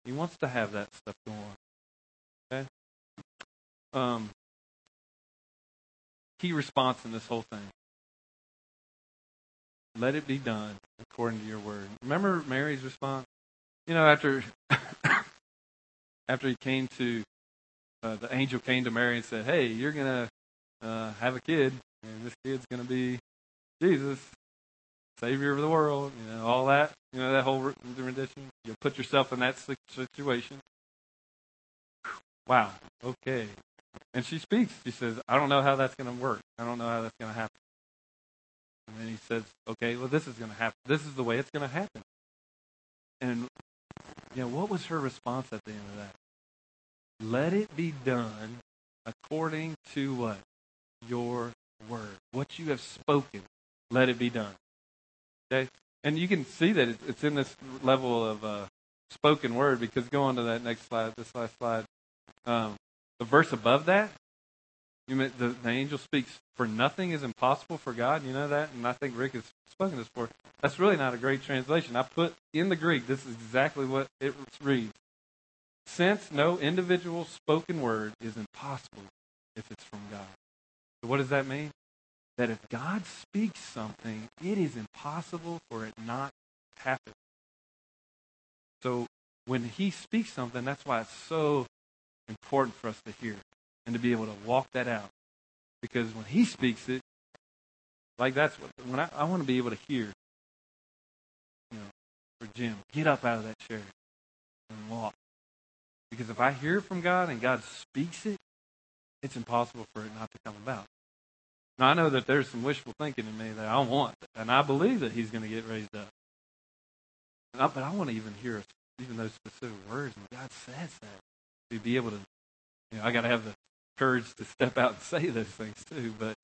He wants to have that stuff going on. Okay? Um, key response in this whole thing. Let it be done according to your word. Remember Mary's response? You know, after after he came to uh, the angel came to Mary and said, "Hey, you're gonna uh, have a kid, and this kid's gonna be Jesus, Savior of the world." You know, all that. You know, that whole rendition. You put yourself in that situation. Wow. Okay. And she speaks. She says, "I don't know how that's to work. I don't know how that's to happen." And then he says, "Okay, well, this is going to happen. This is the way it's going to happen." And you know, what was her response at the end of that? Let it be done according to what? Your word. What you have spoken, let it be done. Okay? And you can see that it's in this level of uh, spoken word because go on to that next slide, this last slide. Um, the verse above that, You mean the, the angel speaks for nothing is impossible for God. You know that, and I think Rick has spoken this before. That's really not a great translation. I put in the Greek. This is exactly what it reads. Since no individual spoken word is impossible if it's from God. So what does that mean? That if God speaks something, it is impossible for it not to happen. So when he speaks something, that's why it's so important for us to hear and to be able to walk that out. Because when he speaks it, like that's what when I, I want to be able to hear, you know, for Jim, get up out of that chair and walk. Because if I hear from God and God speaks it, it's impossible for it not to come about. Now I know that there's some wishful thinking in me that I want, and I believe that He's going to get raised up. I, but I want to even hear even those specific words when God says that to be able to. You know, I got to have the courage to step out and say those things too, but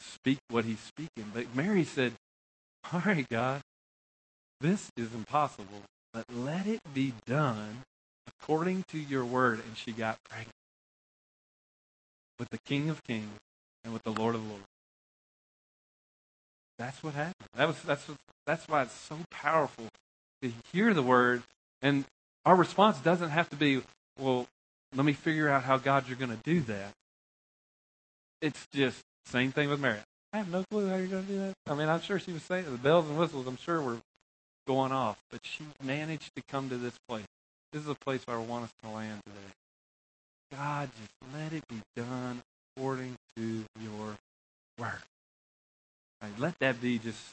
speak what he's speaking. But Mary said, All right, God, this is impossible, but let it be done according to your word. And she got pregnant with the King of Kings and with the Lord of Lords. That's what happened. That was that's what, that's why it's so powerful to hear the word, and our response doesn't have to be, well, let me figure out how God you're going to do that. It's just same thing with Mary. I have no clue how you're going to do that. I mean, I'm sure she was saying the bells and whistles. I'm sure were going off, but she managed to come to this place. This is a place where I want us to land today. God, just let it be done according to your word. Let that be just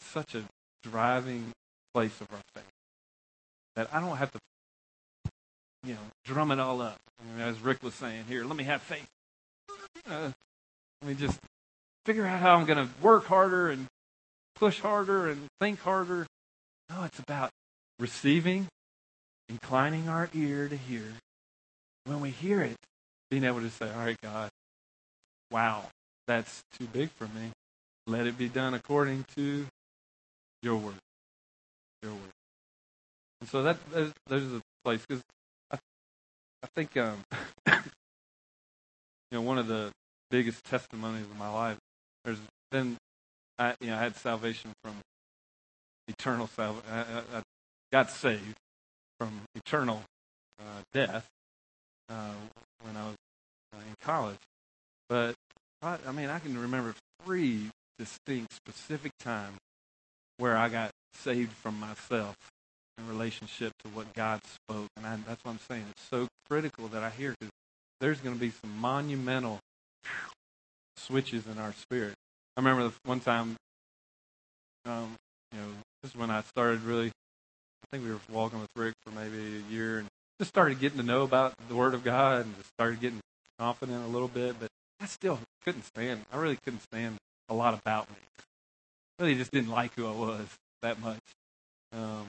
such a driving place of our faith that I don't have to, you know, drum it all up. I mean, as Rick was saying here, let me have faith. Uh, let me just figure out how I'm going to work harder and push harder and think harder. No, it's about receiving, inclining our ear to hear. When we hear it, being able to say, all right, God, wow, that's too big for me. Let it be done according to your word. Your word. And so that there's a place because I, think um, you know one of the biggest testimonies of my life. There's been I you know I had salvation from eternal salvation. I, I, I, got saved from eternal uh, death uh, when I was uh, in college, but I, I mean I can remember three distinct, specific times where I got saved from myself in relationship to what God spoke. And I, that's what I'm saying. It's so critical that I hear because there's going to be some monumental switches in our spirit. I remember the one time, um, you know, this is when I started really, I think we were walking with Rick for maybe a year and just started getting to know about the Word of God and just started getting confident a little bit. But I still couldn't stand, I really couldn't stand a lot about me. Really just didn't like who I was that much. Um,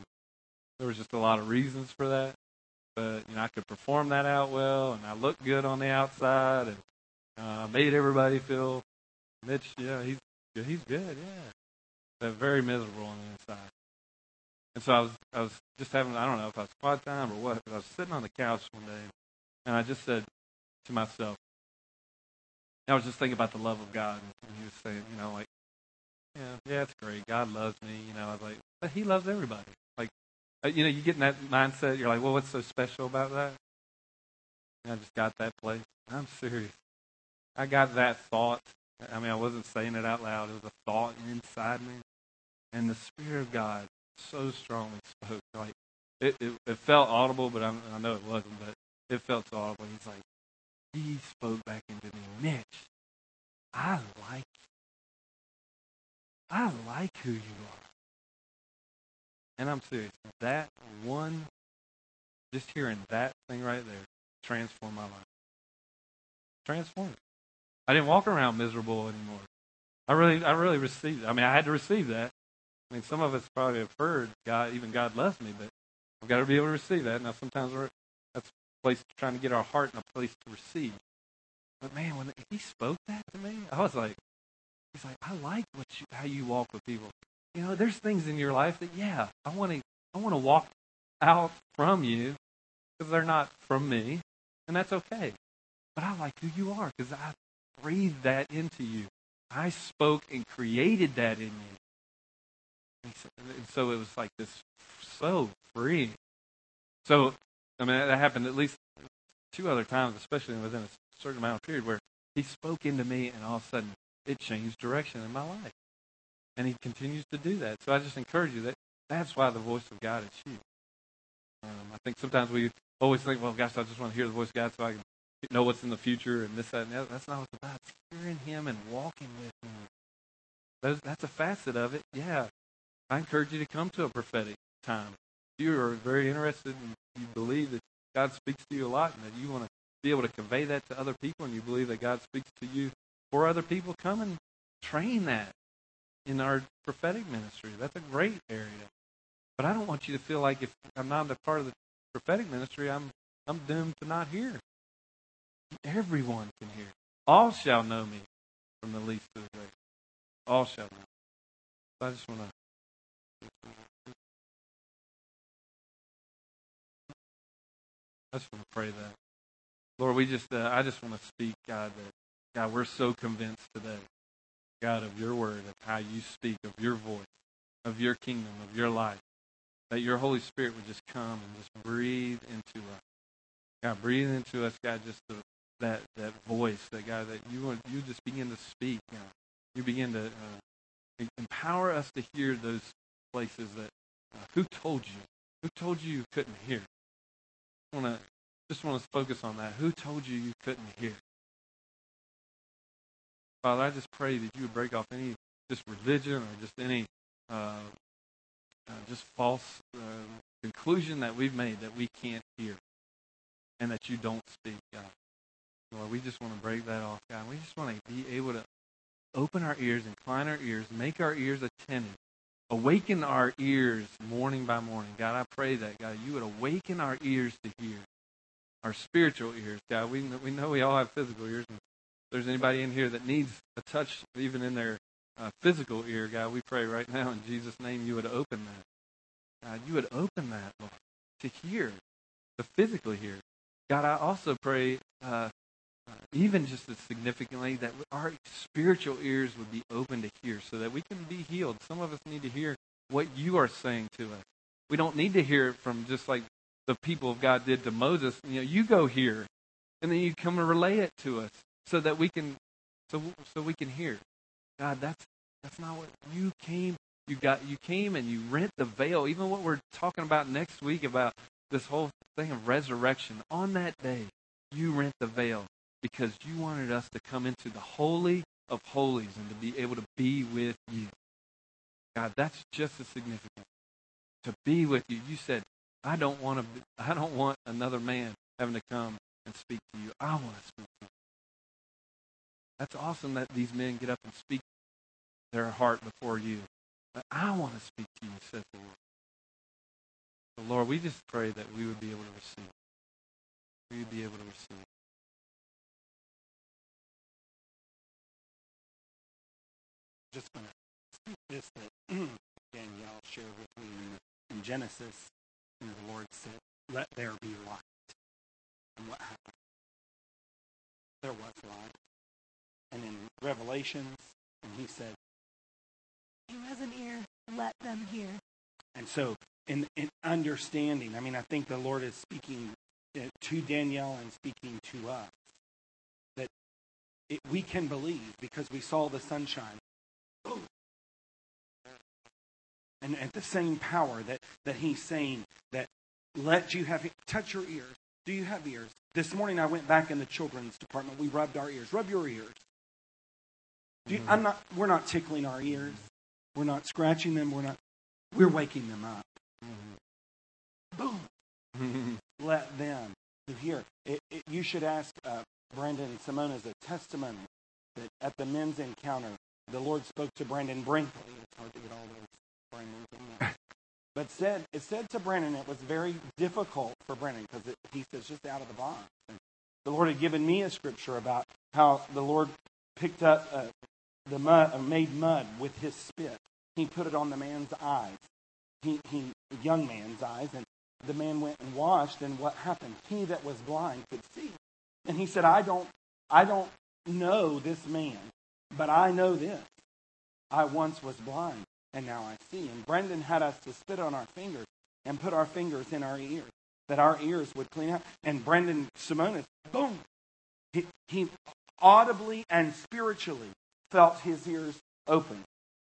there was just a lot of reasons for that. But, you know, I could perform that out well, and I looked good on the outside, and uh, made everybody feel, Mitch, yeah, he's he's good, yeah. But very miserable on the inside. And so I was, I was just having, I don't know if I was quiet time or what, but I was sitting on the couch one day, and I just said to myself, I was just thinking about the love of God, and he was saying, you know, like, yeah, yeah, it's great. God loves me, you know. I was like, but He loves everybody. Uh, you know, you get in that mindset, you're like, well, what's so special about that? I just got that place. I'm serious. I got that thought. I mean, I wasn't saying it out loud. It was a thought inside me. And the Spirit of God so strongly spoke. Like, it, it, it felt audible, but I'm, I know it wasn't, but it felt so audible. He's like, he spoke back into me, Mitch, I like you. I like who you are. And I'm serious. That one, just hearing that thing right there, transformed my life. Transformed. I didn't walk around miserable anymore. I really, I really received. I mean, I had to receive that. I mean, some of us probably have heard God, even God loves me, but I've got to be able to receive that. Now, sometimes we're, that's a place trying to get our heart in a place to receive. But man, when he spoke that to me, I was like, he's like, I like what you, how you walk with people. You know, there's things in your life that, yeah, I want to, I want to walk out from you because they're not from me, and that's okay. But I like who you are because I, breathed that into you. I spoke and created that in you. And so it was like this so free. So, I mean, that happened at least two other times, especially within a certain amount of period where he spoke into me and all of a sudden it changed direction in my life. And he continues to do that. So I just encourage you that that's why the voice of God is huge. Um, I think sometimes we always think, well, gosh, I just want to hear the voice of God so I can know what's in the future and this, that, and that. That's not what it's about. It's hearing Him and walking with Him. That's, that's a facet of it. Yeah. I encourage you to come to a prophetic time. If you are very interested and you believe that God speaks to you a lot and that you want to be able to convey that to other people and you believe that God speaks to you for other people, come and train that in our prophetic ministry. That's a great area. But I don't want you to feel like if I'm not a part of the prophetic ministry, I'm I'm doomed to not hear. Everyone can hear. All shall know me, from the least to the greatest. All shall know. So I just want to. I just want to pray that, Lord, we just. Uh, I just want to speak, God, that God, we're so convinced today, God, of Your Word, of how You speak, of Your voice, of Your kingdom, of Your life that your Holy Spirit would just come and just breathe into us. God, breathe into us, God, just the, that that voice, that God, that you want, you just begin to speak. God. You begin to uh, empower us to hear those places that uh, who told you, who told you you couldn't hear. I want to just want to focus on that. Who told you you couldn't hear? Father, I just pray that you would break off any just religion or just any uh, uh, just false uh, conclusion that we've made that we can't hear and that you don't speak, God. Lord, we just want to break that off, God. We just want to be able to open our ears, incline our ears, make our ears attentive, awaken our ears morning by morning. God, I pray that, God, you would awaken our ears to hear, our spiritual ears, God. We, we know we all have physical ears. And there's anybody in here that needs a touch, even in their uh, physical ear, God, we pray right now in Jesus' name you would open that. God, you would open that, Lord, to hear, to physically hear. God, I also pray, uh, uh, even just as significantly, that our spiritual ears would be open to hear so that we can be healed. Some of us need to hear what you are saying to us. We don't need to hear it from just like the people of God did to Moses. You know, you go here, and then you come and relay it to us so that we can, so so we can hear. God, that's that's not what you came. You got you came and you rent the veil. Even what we're talking about next week about this whole thing of resurrection. On that day, you rent the veil because you wanted us to come into the holy of holies and to be able to be with you. God, that's just as significant. To be with you. You said, I don't want to. I don't want another man having to come and speak to you. I want to speak. That's awesome that these men get up and speak their heart before you. But I want to speak to you, says the Lord. So Lord, we just pray that we would be able to receive. We would be able to receive. Just going to speak this that Danielle shared with me in, Genesis. You the Lord said, "Let there be light," and what happened? There was light. And in Revelations, and He said, who has an ear, let them hear. And so, in, in understanding, I mean, I think the Lord is speaking uh, to Danielle and speaking to us that it, we can believe because we saw the sunshine. And at the same power that, that he's saying that let you have, touch your ears. Do you have ears? This morning I went back in the children's department. We rubbed our ears. Rub your ears. You, I'm not, we're not tickling our ears. We're not scratching them. We're not. We're waking them up. Boom. Let them hear. It, it, you should ask uh, Brandon and Simone as a testimony that at the men's encounter, the Lord spoke to Brandon Brinkley. It's hard to get all those Brandons in there. But said it said to Brandon it was very difficult for Brandon because he says just out of the box. And the Lord had given me a scripture about how the Lord picked up uh, the mud, uh, made mud with his spit. He put it on the man's eyes, he, he, young man's eyes, and the man went and washed. And what happened? He that was blind could see. And he said, "I don't, I don't know this man, but I know this. I once was blind, and now I see. And Brandon had us to spit on our fingers and put our fingers in our ears, that our ears would clean out. And Brendan Simonis, boom, he, he audibly and spiritually felt his ears open,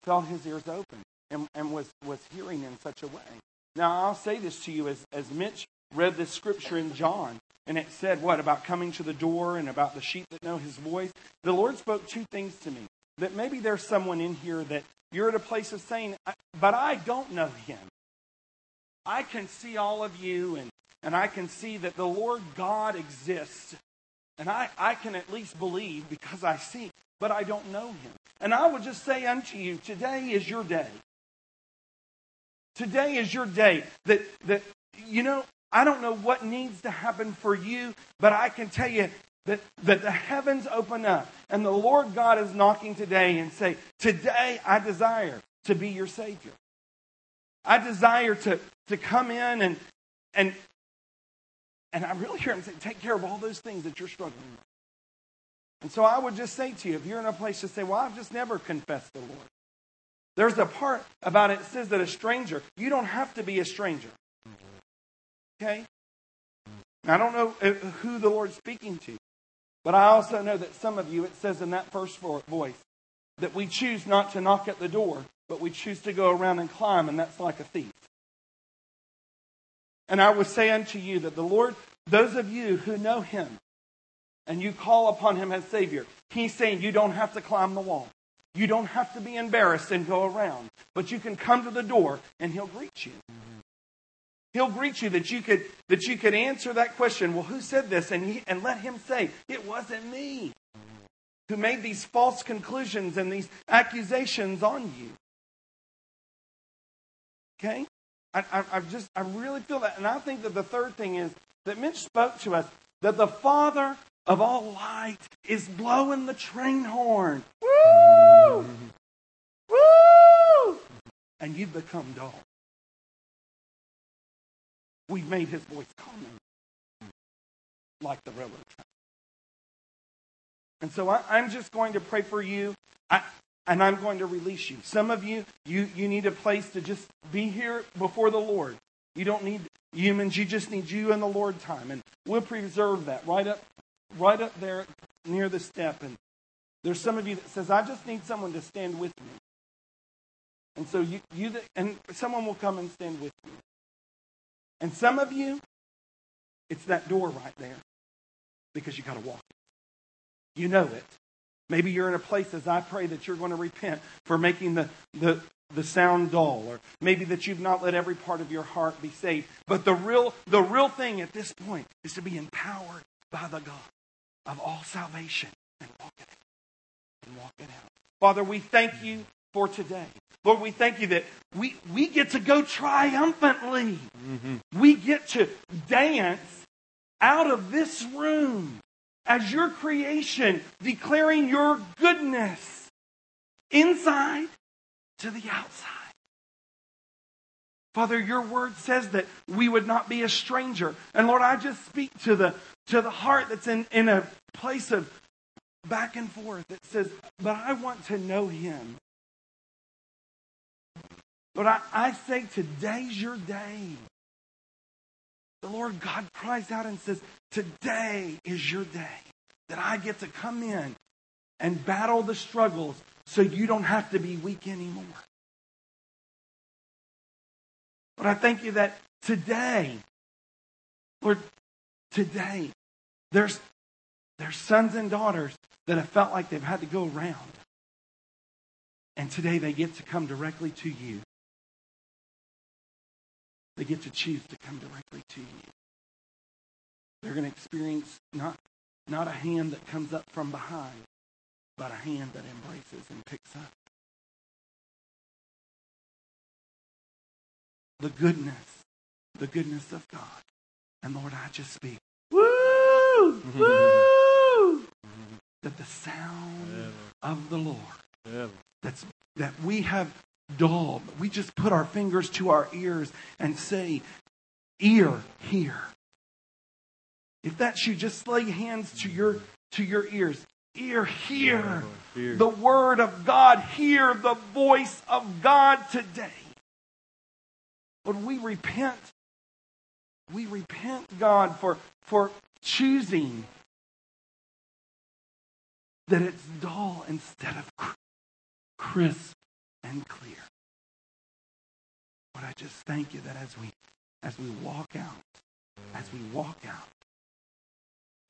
felt his ears open, and, and was, was hearing in such a way. Now, I'll say this to you as, as Mitch read this scripture in John, and it said what about coming to the door and about the sheep that know his voice. The Lord spoke two things to me. That maybe there's someone in here that you're at a place of saying, but I don't know him. I can see all of you, and, and I can see that the Lord God exists. And I, I can at least believe because I see, but I don't know him. And I would just say unto you, today is your day. Today is your day that, that you know, I don't know what needs to happen for you, but I can tell you that, that the heavens open up and the Lord God is knocking today and say, Today I desire to be your Savior. I desire to, to come in and, and, and I really hear him say, take care of all those things that you're struggling with. And so I would just say to you, if you're in a place to say, well, I've just never confessed the Lord. There's a part about it, it says that a stranger, you don't have to be a stranger. Okay? I don't know uh, who the Lord's speaking to, but I also know that some of you, it says in that first voice, that we choose not to knock at the door, but we choose to go around and climb, and that's like a thief. And I would say unto you that the Lord, those of you who know Him, and you call upon Him as Savior, He's saying you don't have to climb the wall. You don't have to be embarrassed and go around, but you can come to the door and He'll greet you. He'll greet you that you could that you could answer that question. Well, who said this? And he, and let him say, it wasn't me who made these false conclusions and these accusations on you. Okay, I, I, I just I really feel that, and I think that the third thing is that Mitch spoke to us that the Father of all light is blowing the train horn. Woo! Woo! And you've become dull. We've made his voice common, like the railroad. And so I, am just going to pray for you, I, and I'm going to release you. Some of you, you, you need a place to just be here before the Lord. You don't need humans, you just need you and the Lord time. And we'll preserve that right up, right up there near the step. And there's some of you that says, I just need someone to stand with me. And so you, you and someone will come and stand with you. And some of you, it's that door right there because you got to walk. You know it. Maybe you're in a place as I pray that you're going to repent for making the, the, the sound dull, or maybe that you've not let every part of your heart be saved. But the real, the real thing at this point is to be empowered by the God of all salvation and walk it out. And walk it out. Father, we thank you for today. Lord, we thank you that we, we get to go triumphantly. Mm-hmm. We get to dance out of this room as your creation, declaring your goodness inside to the outside. Father, your word says that we would not be a stranger. And Lord, I just speak to the to the heart that's in, in a place of back and forth that says, but I want to know him. But I, I say today's your day. The Lord God cries out and says, Today is your day that I get to come in and battle the struggles so you don't have to be weak anymore. But I thank you that today, Lord, today, there's, there's sons and daughters that have felt like they've had to go around. And today they get to come directly to you they get to choose to come directly to you. They're going to experience not, not a hand that comes up from behind, but a hand that embraces and picks up. The goodness, the goodness of God. And Lord, I just speak. Woo! Woo! That the sound of the Lord that's that we have dulled. We just put our fingers to our ears and say, Ear, hear. If that's you, just lay hands to your to your ears. ear, hear Hear. the word of God, hear the voice of God today. When we repent, we repent, God, for, for choosing that it's dull instead of crisp and clear. But I just thank you that as we as we walk out, as we walk out,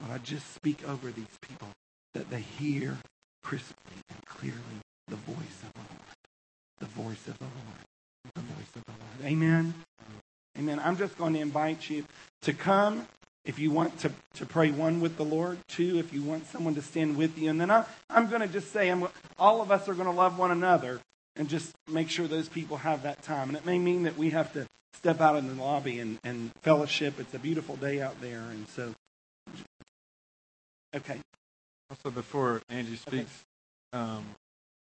Lord, I just speak over these people that they hear crisply and clearly the voice of the Lord. The voice of the Lord. The voice of the Lord. Amen. Amen. I'm just going to invite you to come if you want to, to pray one with the Lord, two if you want someone to stand with you. And then I, I'm going to just say, I'm, all of us are going to love one another and just make sure those people have that time. And it may mean that we have to step out in the lobby and, and fellowship. It's a beautiful day out there. And so, okay. Also, before Angie speaks, um,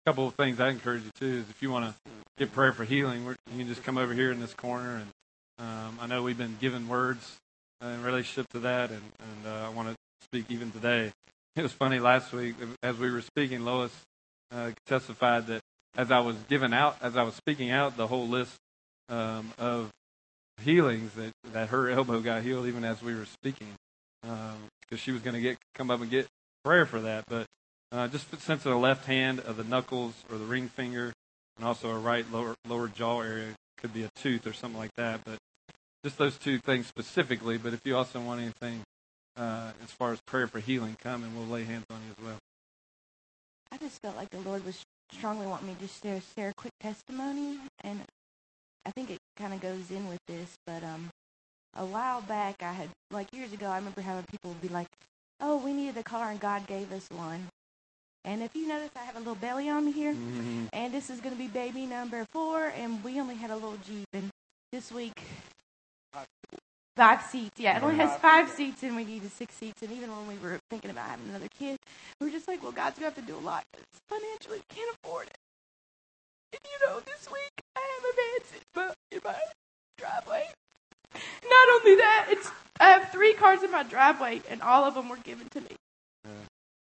a couple of things I encourage you to is if you want to get prayer for healing, you can just come over here in this corner. And um, I know we've been given words in relationship to that, and, and uh, I want to speak even today. It was funny last week as we were speaking, Lois uh, testified that as I was giving out, as I was speaking out the whole list um, of healings, that, that her elbow got healed even as we were speaking, because she was going to get come up and get prayer for that. But uh, just sense of the left hand of the knuckles or the ring finger, and also a right lower lower jaw area could be a tooth or something like that. But just those two things specifically. But if you also want anything uh, as far as prayer for healing, come and we'll lay hands on you as well. I just felt like the Lord was strongly wanting me to share, share a quick testimony, and I think it kind of goes in with this. But um, a while back, I had like years ago, I remember having people be like, "Oh, we needed a car, and God gave us one." And if you notice, I have a little belly on me here, Mm-hmm. and this is going to be baby number four, and we only had a little Jeep, and this week. Five seats, yeah. It only has five seats, and we needed six seats. And even when we were thinking about having another kid, we were just like, "Well, God's gonna have to do a lot because financially we can't afford it." And you know, this week I have a man sitting in my driveway. Not only that, it's I have three cars in my driveway, and all of them were given to me.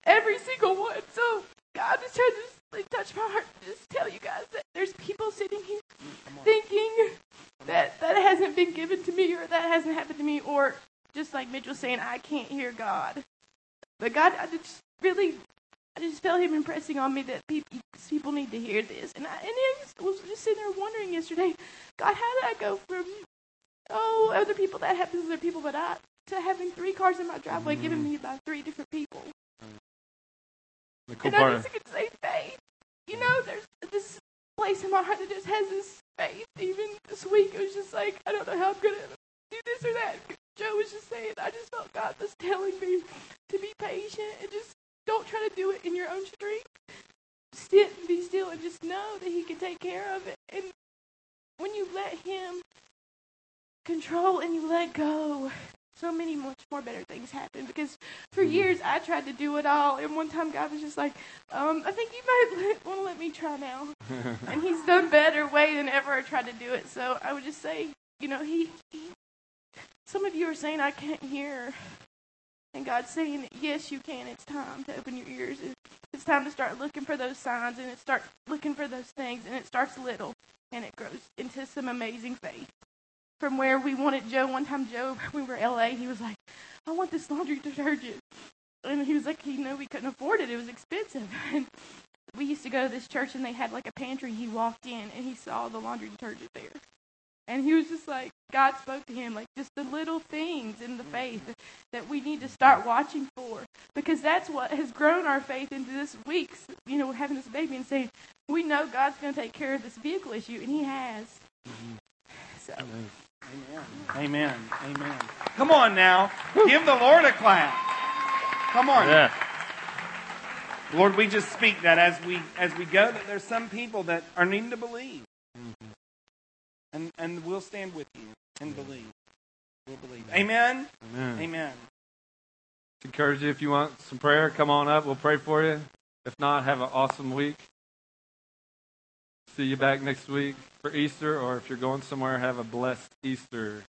Every single one. So God is trying to touch my heart and just tell you guys that there's people sitting here thinking that that hasn't been given to me or that hasn't happened to me or just like Mitch was saying, I can't hear God. But God, I just really, I just felt Him impressing on me that people, people need to hear this. And I, and I was just sitting there wondering yesterday, God, how did I go from, oh, other people, that happens to other people, but I, to having three cars in my driveway given me by three different people. The cool And I just could say faith. You know, there's this place in my heart that just has this faith. Even this week, it was just like, I don't know how I'm going to do this or that. Joe was just saying, I just felt God was telling me to be patient and just don't try to do it in your own strength. Sit and be still and just know that He can take care of it. And when you let Him control and you let go, so many much more better things happen because for years I tried to do it all and one time God was just like, um, I think you might want to let me try now. and he's done better way than ever I tried to do it. So I would just say, you know, he, he some of you are saying I can't hear and God's saying, yes, you can. It's time to open your ears. It's time to start looking for those signs and it start looking for those things and it starts little and it grows into some amazing faith from where we wanted Joe. One time, Joe, we were LA. He was like, "I want this laundry detergent," and he was like, "He knew we couldn't afford it. It was expensive." And we used to go to this church, and they had like a pantry. He walked in, and he saw the laundry detergent there, and he was just like, God spoke to him, like just the little things in the mm-hmm. faith that we need to start watching for, because that's what has grown our faith into this week's, you know, having this baby and saying, we know God's going to take care of this vehicle issue, and He has. Mm-hmm. So. Amen. Amen. Amen. Amen. Come on now. Give the Lord a clap. Come on. yeah. Lord, we just speak that as we as we go that there's some people that are needing to believe. And and we'll stand with you and believe. We'll believe. Amen. Amen. Amen. encourage you if you want some prayer, come on up. We'll pray for you. If not, have an awesome week. See you back next week for Easter, or if you're going somewhere, have a blessed Easter.